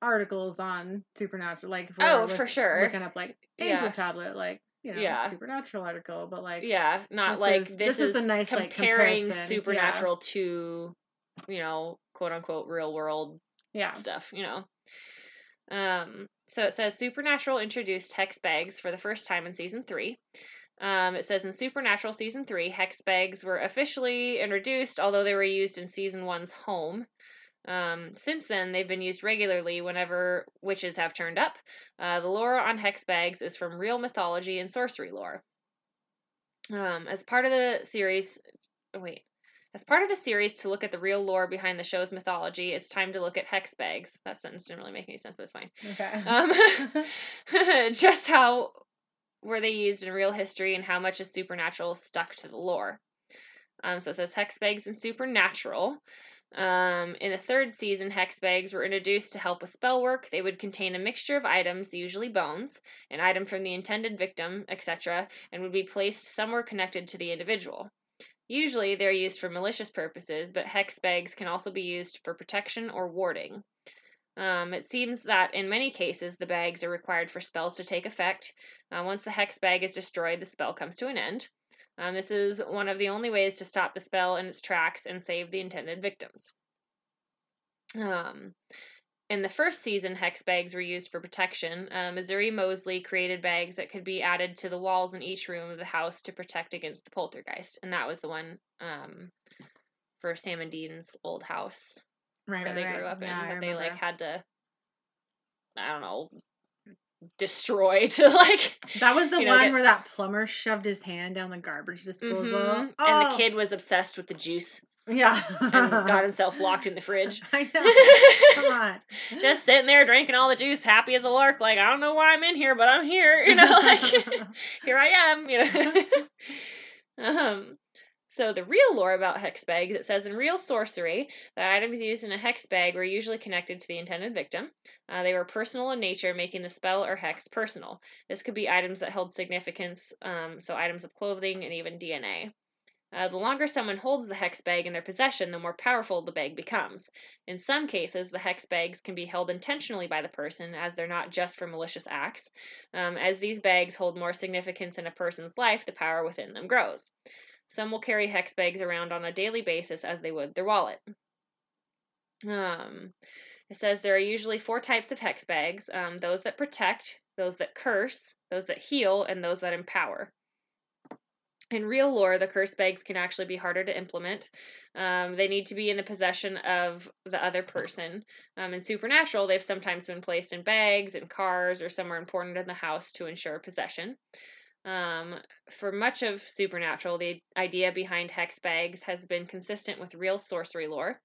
articles on supernatural. Like if we're Oh, look- for sure. Looking up like angel Yeah. tablet, like you know, Yeah. supernatural article, but like Yeah, not this like is- this, this is a nice, like, comparing yeah. supernatural to, you know, quote unquote real world yeah. stuff, you know. Um, so it says Supernatural introduced hex bags for the first time in season three. Um, it says in Supernatural season three, hex bags were officially introduced, although they were used in season one's home. Um, since then, they've been used regularly whenever witches have turned up. Uh, the lore on hex bags is from real mythology and sorcery lore. Um, as part of the series, wait, as part of the series to look at the real lore behind the show's mythology, it's time to look at hex bags. That sentence didn't really make any sense, but it's fine. Okay. [laughs] Um, [laughs] [laughs] just how were they used in real history and how much is supernatural stuck to the lore? Um, so it says hex bags and supernatural. Um, in the third season, hex bags were introduced to help with spell work. They would contain a mixture of items, usually bones, an item from the intended victim, etc., and would be placed somewhere connected to the individual. Usually, they're used for malicious purposes, but hex bags can also be used for protection or warding. Um, it seems that in many cases, the bags are required for spells to take effect. Uh, once the hex bag is destroyed, the spell comes to an end. Um, this is one of the only ways to stop the spell in its tracks and save the intended victims. Um, in the first season, hex bags were used for protection. Uh, Missouri Mosley created bags that could be added to the walls in each room of the house to protect against the poltergeist, and that was the one um, for Sam and Dean's old house right, that right, they right. grew up in Yeah, that they like had to I don't know destroy to [laughs] like That was the you know, one get- where that plumber shoved his hand down the garbage disposal. Mhm. and Oh, the kid was obsessed with the juice Yeah. and got [laughs] himself locked in the fridge. [laughs] I know. Come on. Just sitting there drinking all the juice, happy as a lark, like, I don't know why I'm in here, but I'm here, you know, like here I am, you know. um so the real lore about hex bags, it says in real sorcery, the items used in a hex bag were usually connected to the intended victim. Uh, they were personal in nature, making the spell or hex personal. This could be items that held significance, um, so items of clothing and even DNA. Uh, the longer someone holds the hex bag in their possession, the more powerful the bag becomes. In some cases, the hex bags can be held intentionally by the person, as they're not just for malicious acts. Um, as these bags hold more significance in a person's life, the power within them grows. Some will carry hex bags around on a daily basis as they would their wallet. Um, it says there are usually four types of hex bags um, those that protect, those that curse, those that heal, and those that empower. In real lore, the curse bags can actually be harder to implement. Um, they need to be in the possession of the other person. Um, in Supernatural, they've sometimes been placed in bags, in cars, or somewhere important in the house to ensure possession. Um, for much of Supernatural, the idea behind hex bags has been consistent with real sorcery lore.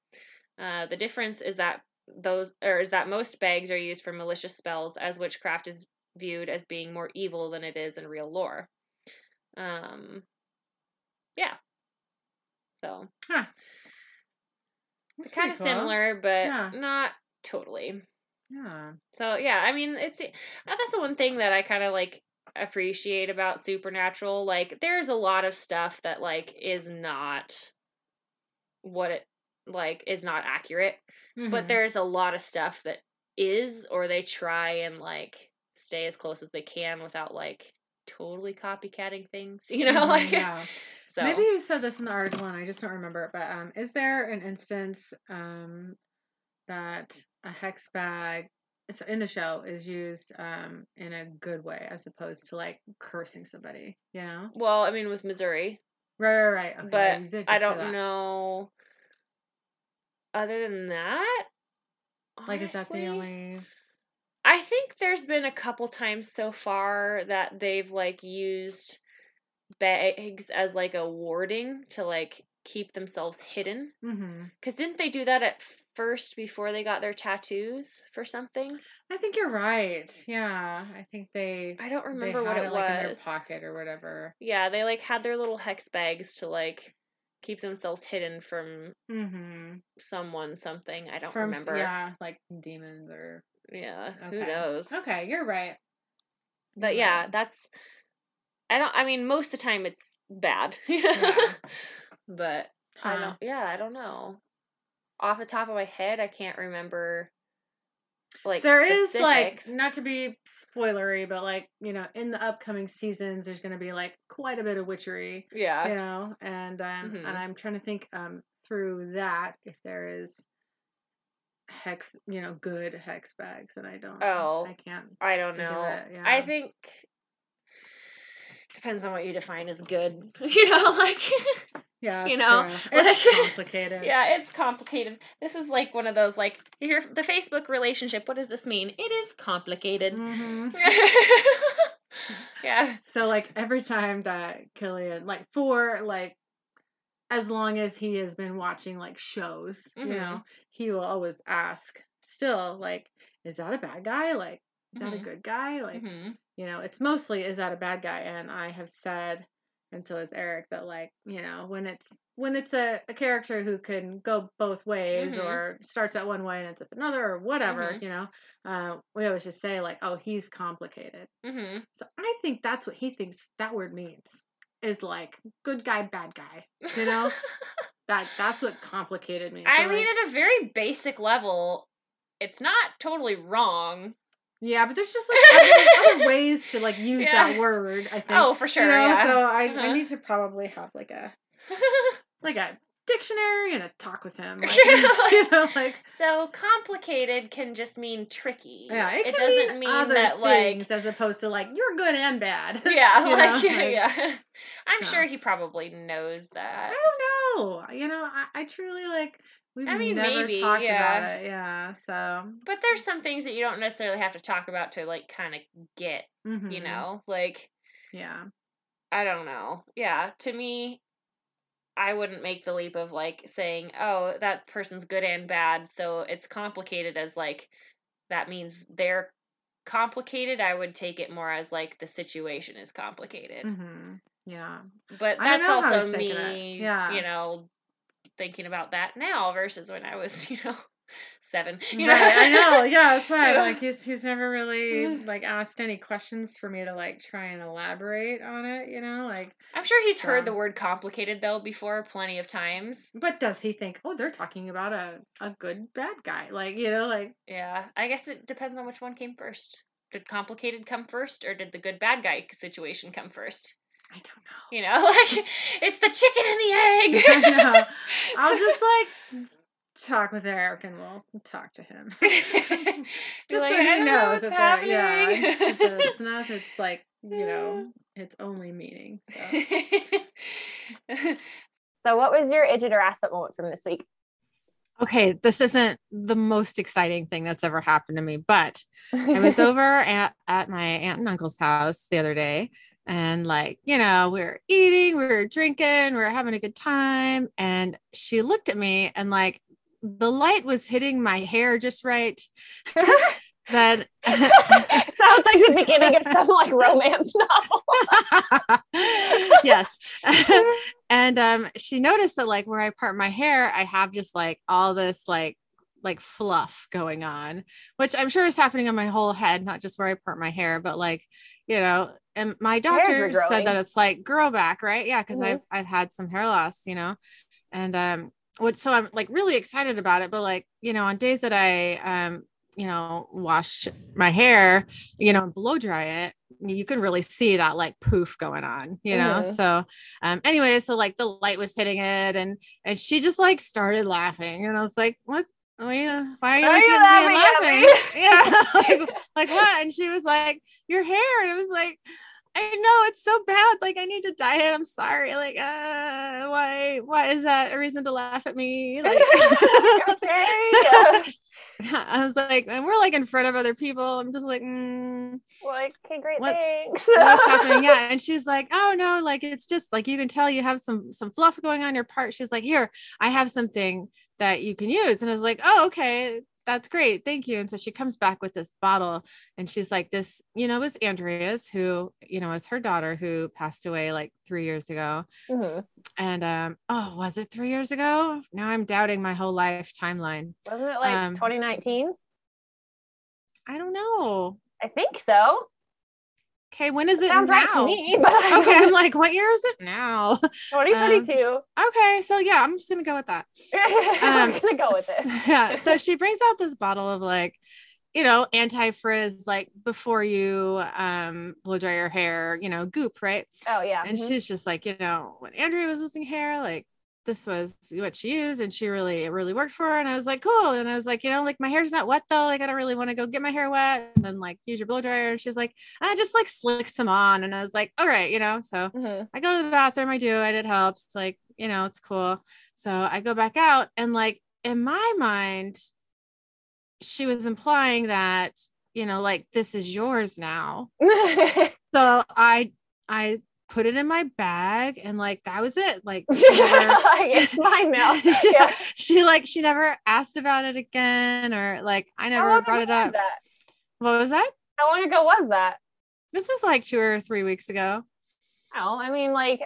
Uh, the difference is that those, or is that most bags are used for malicious spells, as witchcraft is viewed as being more evil than it is in real lore. Um, yeah. So, Huh. it's kind of cool. similar, but Yeah. not totally. Yeah. So yeah, I mean, it's that's the one thing that I kind of like appreciate about Supernatural. Like, there's a lot of stuff that like is not what it like is not accurate, but Mhm. there's a lot of stuff that is, or they try and like stay as close as they can without like totally copycatting things. [laughs] You know, Mhm, like yeah. so. Maybe you said this in the article and I just don't remember it, but um, is there an instance um, that a hex bag so in the show is used um, in a good way as opposed to like cursing somebody, you know? Well, I mean, with Missouri, Right, right, right. Okay, but I don't know. Other than that, Like, is that the only? I think there's been a couple times so far that they've like used bags as like a warding to like keep themselves hidden. hmm Cause didn't they do that at first before they got their tattoos for something? I think you're right. Yeah, I think they I don't remember what had it like in their was. pocket or whatever. Yeah, they like had their little hex bags to like keep themselves hidden from Mm-hmm. someone something. I don't From remember. yeah, like demons or Yeah, who knows? okay, you're right. But You're yeah, right. that's I don't I mean most of the time it's bad. [laughs] Yeah. but I don't yeah, I don't know. Off the top of my head, I can't remember like there is like not to be spoilery, but like you know, in the upcoming seasons, there's going to be like quite a bit of witchery, yeah. you know, and um, Mhm. and I'm trying to think um through that if there is hex, you know, good hex bags, and I don't. Oh. I can't. I don't know. it, I think depends on what you define as good. [laughs] You know, like [laughs] Yeah, You know, true. [laughs] it's like- complicated. yeah, it's complicated. This is like one of those like your the Facebook relationship. What does this mean? It is complicated. hmm [laughs] yeah. So like every time that Killian, like for like as long as he has been watching like shows, you Mhm. know, he will always ask still like, is that a bad guy? Like, is that a Mhm. good guy? Like, hmm you know, it's mostly is that a bad guy? And I have said, and so is Eric, that like, you know, when it's when it's a, a character who can go both ways Mhm. or starts out one way and ends up another or whatever, Mhm. you know, uh, we always just say like, oh, he's complicated. Mm-hmm. So I think that's what he thinks that word means is like good guy, bad guy. You know, [laughs] that that's what complicated means. I So, mean, like, at a very basic level, it's not totally wrong. Yeah, but there's just like other, other [laughs] ways to like use Yeah. that word. I think. Oh, for sure. You know, yeah. so I, Uh-huh. I need to probably have like a [laughs] like a dictionary and a talk with him. Like, [laughs] you know, like so complicated can just mean tricky. yeah, it, it doesn't mean, other that like as opposed to like you're good and bad. yeah, you like, know, yeah, like, yeah. I'm so. sure he probably knows that. I don't know. You know, I, I truly like we've I mean, never maybe, talked yeah. about it. Yeah. So But there's some things that you don't necessarily have to talk about to like kind of get, you mhm, know, like Yeah. I don't know. Yeah, to me, I wouldn't make the leap of like saying, "Oh, that person's good and bad." So it's complicated as like that means they're complicated. I would take it more as like the situation is complicated. Mm-hmm. Yeah. But that's also me, yeah. you know, thinking about that now versus when I was, [laughs] you know, seven. You right, know? I know. [laughs] Yeah, that's why. Like he's he's never really [sighs] like asked any questions for me to like try and elaborate on it. You know, like I'm sure he's so. heard the word complicated though before plenty of times. But does he think, oh, they're talking about a a good bad guy? Like you know, like yeah. I guess it depends on which one came first. Did complicated come first, or did the good bad guy situation come first? I don't know. You know, [laughs] like it's the chicken and the egg. [laughs] I know. [laughs] I'll just like talk with Eric and we'll talk to him. Just like, so he knows that happening. yeah, it's not it's like, you know, it's only meaning. So. so what was your idjit or assbutt moment from this week? Okay, this isn't the most exciting thing that's ever happened to me, but I was over at, at my aunt and uncle's house the other day and like you know we were eating we were drinking we were having a good time and she looked at me and like the light was hitting my hair just right. [laughs] that sounds like the beginning of some like romance novel. [laughs] yes. [laughs] and um she noticed that like where I part my hair, I have just like all this like like fluff going on, which I'm sure is happening on my whole head, not just where I part my hair, but like, you know, and my doctor said that it's like grow back, right? Yeah, because mm-hmm. I've I've had some hair loss, you know. And um what so I'm like really excited about it, but like, you know, on days that I um, you know, wash my hair, you know, blow dry it, you can really see that like poof going on, you know. Mm-hmm. So um anyway, so like the light was hitting it and and she just like started laughing and I was like, what's Oh yeah, why are you, are you laughing? laughing? yeah, [laughs] [laughs] like, like what? And she was like, "Your hair," and it was like, I know it's so bad. Like I need to diet. I'm sorry. Like, uh, why? Why is that a reason to laugh at me? Like, [laughs] okay. [laughs] I was like, and we're like in front of other people. I'm just like, mm, like, okay, great, what, thanks. what's happening? [laughs] Yeah, and she's like, oh no, like it's just like you can tell you have some some fluff going on your part. She's like, here, I have something that you can use, and I was like, oh okay, that's great. Thank you. And so she comes back with this bottle and she's like, this, you know, was Andrea's who, you know, was her daughter who passed away like three years ago. Mm-hmm. And, um, oh, was it three years ago? Now I'm doubting my whole life timeline. Wasn't it like um, 2019? I don't know. I think so. Okay, when is it? Sounds now? right to me. [laughs] But okay, I'm like, what year is it now? [laughs] 2022. Um, okay, so yeah, I'm just gonna go with that. [laughs] I'm um, gonna go with it. yeah. So she brings out this bottle of like, you know, anti-frizz, like before you um blow dry your hair, you know, goop, right? Oh yeah. And mm-hmm. she's just like, you know, when Andrea was losing hair, like this was what she used and she really it really worked for her and i was like cool and i was like you know like my hair's not wet though like i don't really want to go get my hair wet and then like use your blow dryer and she's like i just like slick some on and i was like all right you know so mm-hmm. i go to the bathroom i do it it helps like you know it's cool so i go back out and like in my mind she was implying that you know like this is yours now [laughs] so i i put it in my bag and like that was it like [laughs] never, it's mine now. [laughs] she, yeah. [laughs] she like she never asked about it again or like i never brought it up. that? what was that? How long ago was that? This is like two or three weeks ago. Oh i mean like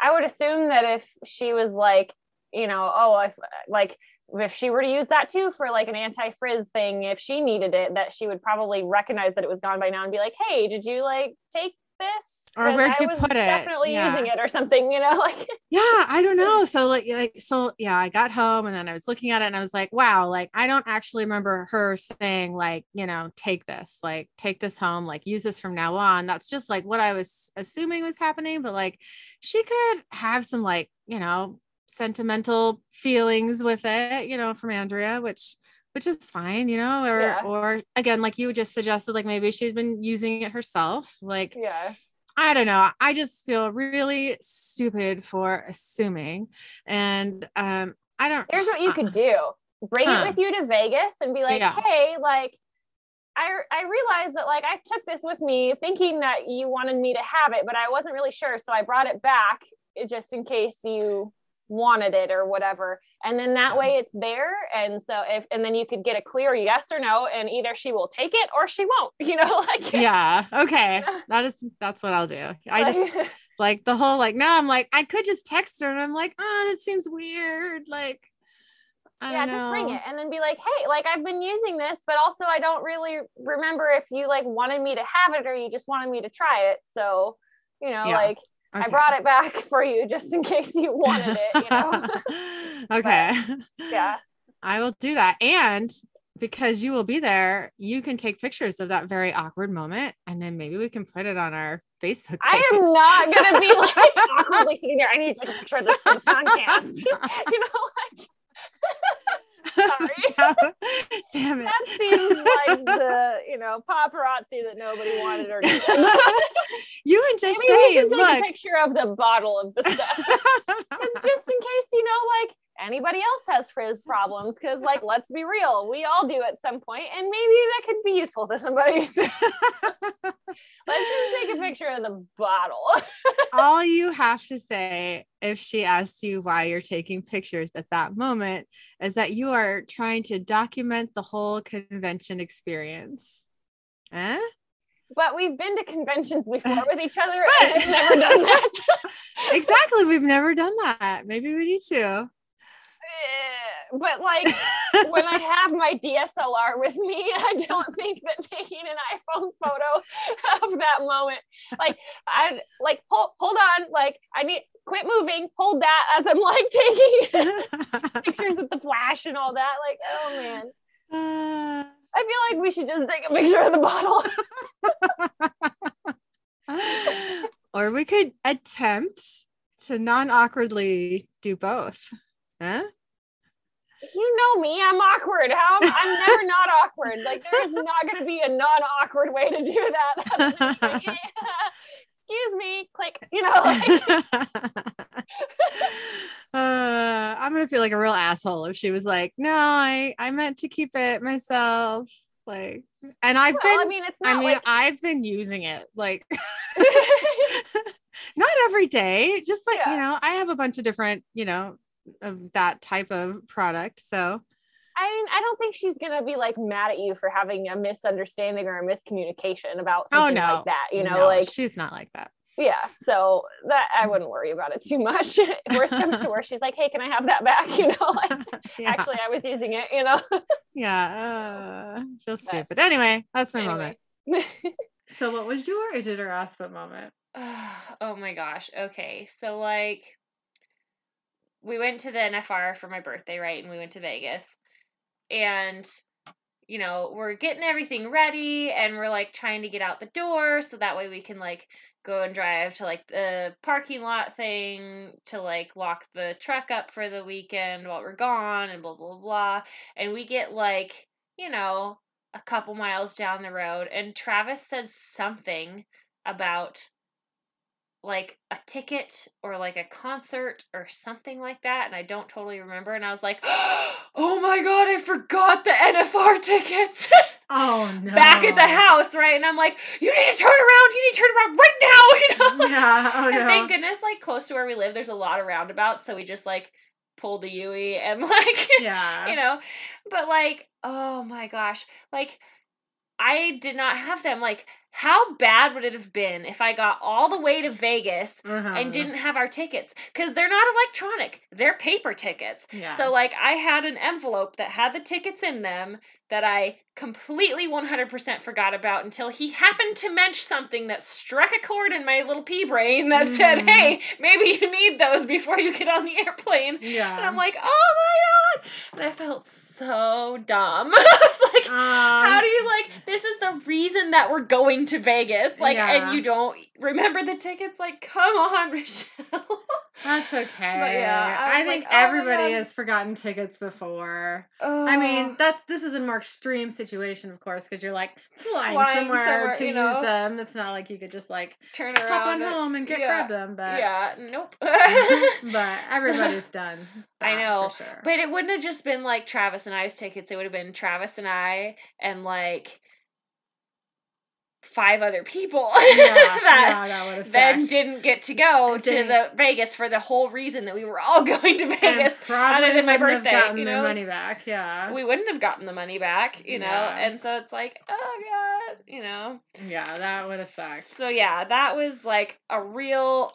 i would assume that if she was like you know oh if like if she were to use that too for like an anti-frizz thing if she needed it that she would probably recognize that it was gone by now and be like hey did you like take this or where'd you put it? definitely yeah. using it or something you know [laughs] like yeah i don't know. [laughs] So like like so yeah i got home and then i was looking at it and i was like wow like i don't actually remember her saying like you know take this like take this home like use this from now on. That's just like what i was assuming was happening but like she could have some like you know sentimental feelings with it you know from andrea which which is fine, you know, or yeah. or again, like you just suggested, like maybe she'd been using it herself. Like, yeah. I don't know. I just feel really stupid for assuming. And um, I don't Here's what you uh, could do. Bring huh. it with you to Vegas and be like, yeah. hey, like I I realized that like I took this with me thinking that you wanted me to have it, but I wasn't really sure. So I brought it back just in case you wanted it or whatever. And then that way it's there. And so if and then you could get a clear yes or no and either she will take it or she won't [laughs] you know like yeah. Okay. [laughs] That is that's what i'll do. I just [laughs] like the whole like now i'm like i could just text her and i'm like oh that seems weird. Like yeah just bring it and then be like hey like i've been using this but also i don't really remember if you like wanted me to have it or you just wanted me to try it. So you know yeah. like Okay. I brought it back [laughs] for you just in case you wanted it, you know. [laughs] [laughs] okay. But, yeah. I will do that. And because you will be there, you can take pictures of that very awkward moment and then maybe we can put it on our Facebook. Page. I am not gonna be like awkwardly sitting there. I need to take a picture of this podcast. you know, like Sorry. [laughs] Damn it. That seems like the, you know, paparazzi that nobody wanted or [laughs] You would just Maybe say, take look. a picture of the bottle of the stuff. [laughs] just in case, you know, like anybody else has frizz problems because like let's be real we all do at some point and maybe that could be useful to somebody [laughs] let's just take a picture of the bottle [laughs] all you have to say if she asks you why you're taking pictures at that moment is that you are trying to document the whole convention experience eh? but we've been to conventions before [laughs] with each other and we've never done that. exactly. We've never done that. Maybe we need to. Eh, but like when I have my DSLR with me, [laughs] I don't think that taking an iPhone photo of that moment, like I like hold hold on, like I need quit moving, hold that as I'm like taking [laughs] pictures with the flash and all that. Like, oh man. Uh, I feel like we should just take a picture of the bottle. [laughs] or we could attempt to non awkwardly do both. Huh? You know me, I'm awkward. How I'm never not awkward. Like there is not going to be a non-awkward way to do that. [laughs] [laughs] Excuse me, click. You know, like. [laughs] uh, I'm gonna feel like a real asshole if she was like, "No, I I meant to keep it myself." Like, and I've well, been. I mean, it's I mean, like... I've been using it like not every day, just like yeah. you know, I have a bunch of different, you know, of that type of product. So I mean, I don't think she's gonna be like mad at you for having a misunderstanding or a miscommunication about oh, something oh, no. like that. You know, no, like she's not like that. Yeah. So that I wouldn't worry about it too much. [laughs] Worst comes to worst, she's like, Hey, can I have that back? [laughs] You know, like [laughs] yeah. actually I was using it, you know. yeah. Uh feel stupid. But anyway, that's my anyway. moment. so what was your Idjit or Assbutt moment? [sighs] oh my gosh. Okay. So like we went to the NFR for my birthday, right? And we went to Vegas. And you know, we're getting everything ready and we're like trying to get out the door so that way we can like go and drive to like the parking lot thing to like lock the truck up for the weekend while we're gone and blah blah blah. And we get like, you know, a couple miles down the road and Travis said something about like a ticket or like a concert or something like that and I don't totally remember and I was like, [gasps] "Oh my god, I forgot the NFR tickets." [laughs] Oh no. Back at the house, right? And I'm like, "You need to turn around. You need to turn around right now." [laughs] You know? Yeah. Oh no. And thank goodness like close to where we live there's a lot of roundabouts, so we just like pulled the Yui and [laughs] like yeah. you know. But like, oh my gosh. Like I did not have them. Like, how bad would it have been if I got all the way to Vegas uh-huh. and didn't have our tickets? Because they're not electronic, they're paper tickets. Yeah. So, like, I had an envelope that had the tickets in them that I completely 100% forgot about until he happened to mention something that struck a chord in my little pea brain that mm. said, hey, maybe you need those before you get on the airplane. Yeah. And I'm like, oh my God. And I felt so dumb. [laughs] like, um, how do you like? This is the reason that we're going to Vegas. Like, yeah. and you don't remember the tickets. Like, come on, [laughs] Michelle. That's okay. Yeah, I, I think like, oh everybody has forgotten tickets before. Oh. I mean, that's this is a more extreme situation, of course, because you're like flying, flying somewhere, somewhere, to use know? them. It's not like you could just like turn around, hop on home and get yeah. grab them. But yeah, nope. [laughs] Mm-hmm, but [laughs] everybody's done. I know, sure. but it wouldn't have just been like Travis and I's tickets. It would have been Travis and I and like five other people yeah, that, [laughs] yeah, that then didn't get to go to the Vegas for the whole reason that we were all [laughs] going to Vegas other than my birthday. you know, money back. Yeah, we wouldn't have gotten the money back. You know, yeah. and so it's like, oh god, you know. Yeah, that would have sucked. So yeah, that was like a real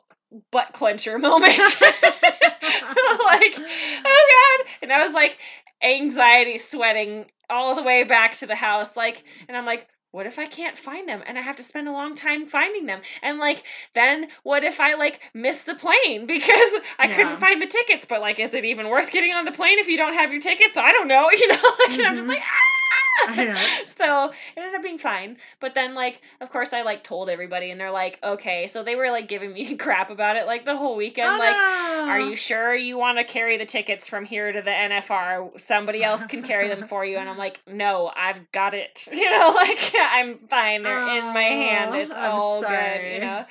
butt clencher [laughs] moment. like, oh god, and I was like anxiety sweating all the way back to the house, like, and I'm like what if I can't find them and I have to spend a long time finding them? And like, then what if I like miss the plane [laughs] because I yeah. couldn't find the tickets? But like, is it even worth getting on the plane if you don't have your tickets? I don't know, [laughs] you know? Like, mm-hmm. and I'm just mm-hmm. like, ah! [laughs] so it ended up being fine. But then like of course I like told everybody and they're like, okay. So they were like giving me [laughs] crap about it like the whole weekend. Oh, like, are you sure you want to carry the tickets from here to the NFR? Somebody else can carry them for you. And I'm like, no, I've got it. [laughs] You know, like I'm fine. They're oh, in my hand. It's I'm all sorry. good, you know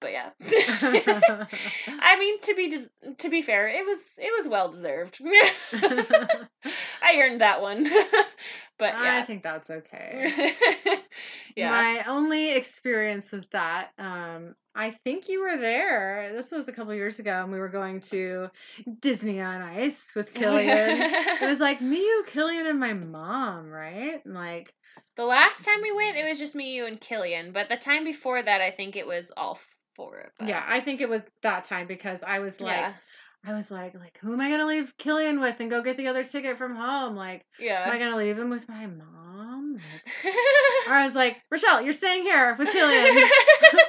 but yeah i mean to be to be fair it was it was well deserved i earned that one but yeah. I think that's okay. [laughs] yeah. My only experience with that, um, I think you were there. This was a couple years ago, and we were going to Disney on Ice with Killian. it was [laughs] like me, you, Killian, and my mom, right? And like the last time we went, it was just me, you, and Killian. But the time before that, I think it was all four of us. Yeah, I think it was that time because I was like, yeah. I was like, like, who am I gonna leave Killian with and go get the other ticket from home? Like, yeah, am I gonna leave him with my mom? Like, or [laughs] I was like, Rochelle, you're staying here with Killian,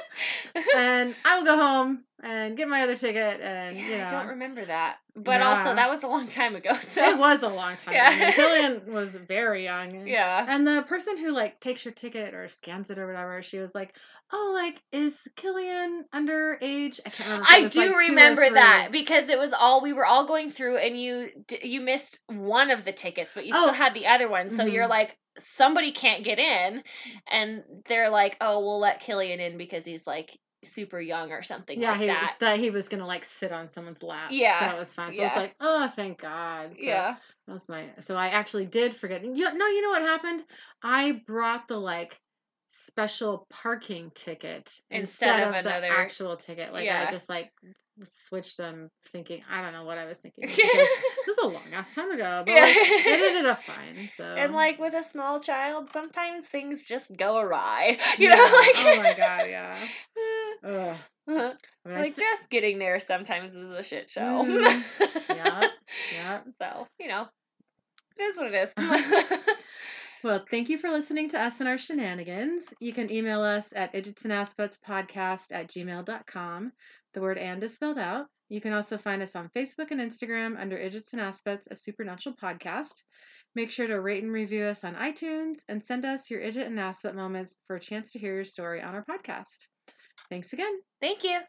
[laughs] and I will go home and get my other ticket. And yeah, you know, I don't remember that, but yeah. also that was a long time ago. [laughs] So it was a long time. Yeah, ago. Killian was very young. And, yeah, and the person who like takes your ticket or scans it or whatever, she was like, oh, like is Killian underage? I can't remember. I do like remember that because it was all we were all going through, and you you missed one of the tickets, but you oh. still had the other one. So mm-hmm. you're like, somebody can't get in, and they're like, oh, we'll let Killian in because he's like super young or something yeah, like he, that. That he was gonna like sit on someone's lap. Yeah, so that was fine. So yeah. I was like, oh, thank God. So yeah, that was my. So I actually did forget. You, no, you know what happened? I brought the like special parking ticket instead, instead of, of another... the actual ticket. Like yeah. I just like switched them thinking I don't know what I was thinking. [laughs] this was a long ass time ago, but yeah. like, it ended up [laughs] fine. So And like with a small child, sometimes things just go awry. [laughs] You yeah. know, like Oh my god, yeah. Ugh. I mean, like th- just getting there sometimes is a shit show. Mm, yeah. Yeah. So, you know. It is what it is. Well, thank you for listening to us and our shenanigans. You can email us at idjitsandassbuttspodcast at gmail.com. The word and is spelled out. You can also find us on Facebook and Instagram under Idjits and Assbutts, a supernatural podcast. Make sure to rate and review us on iTunes and send us your Idjit and Assbutt moments for a chance to hear your story on our podcast. Thanks again. Thank you.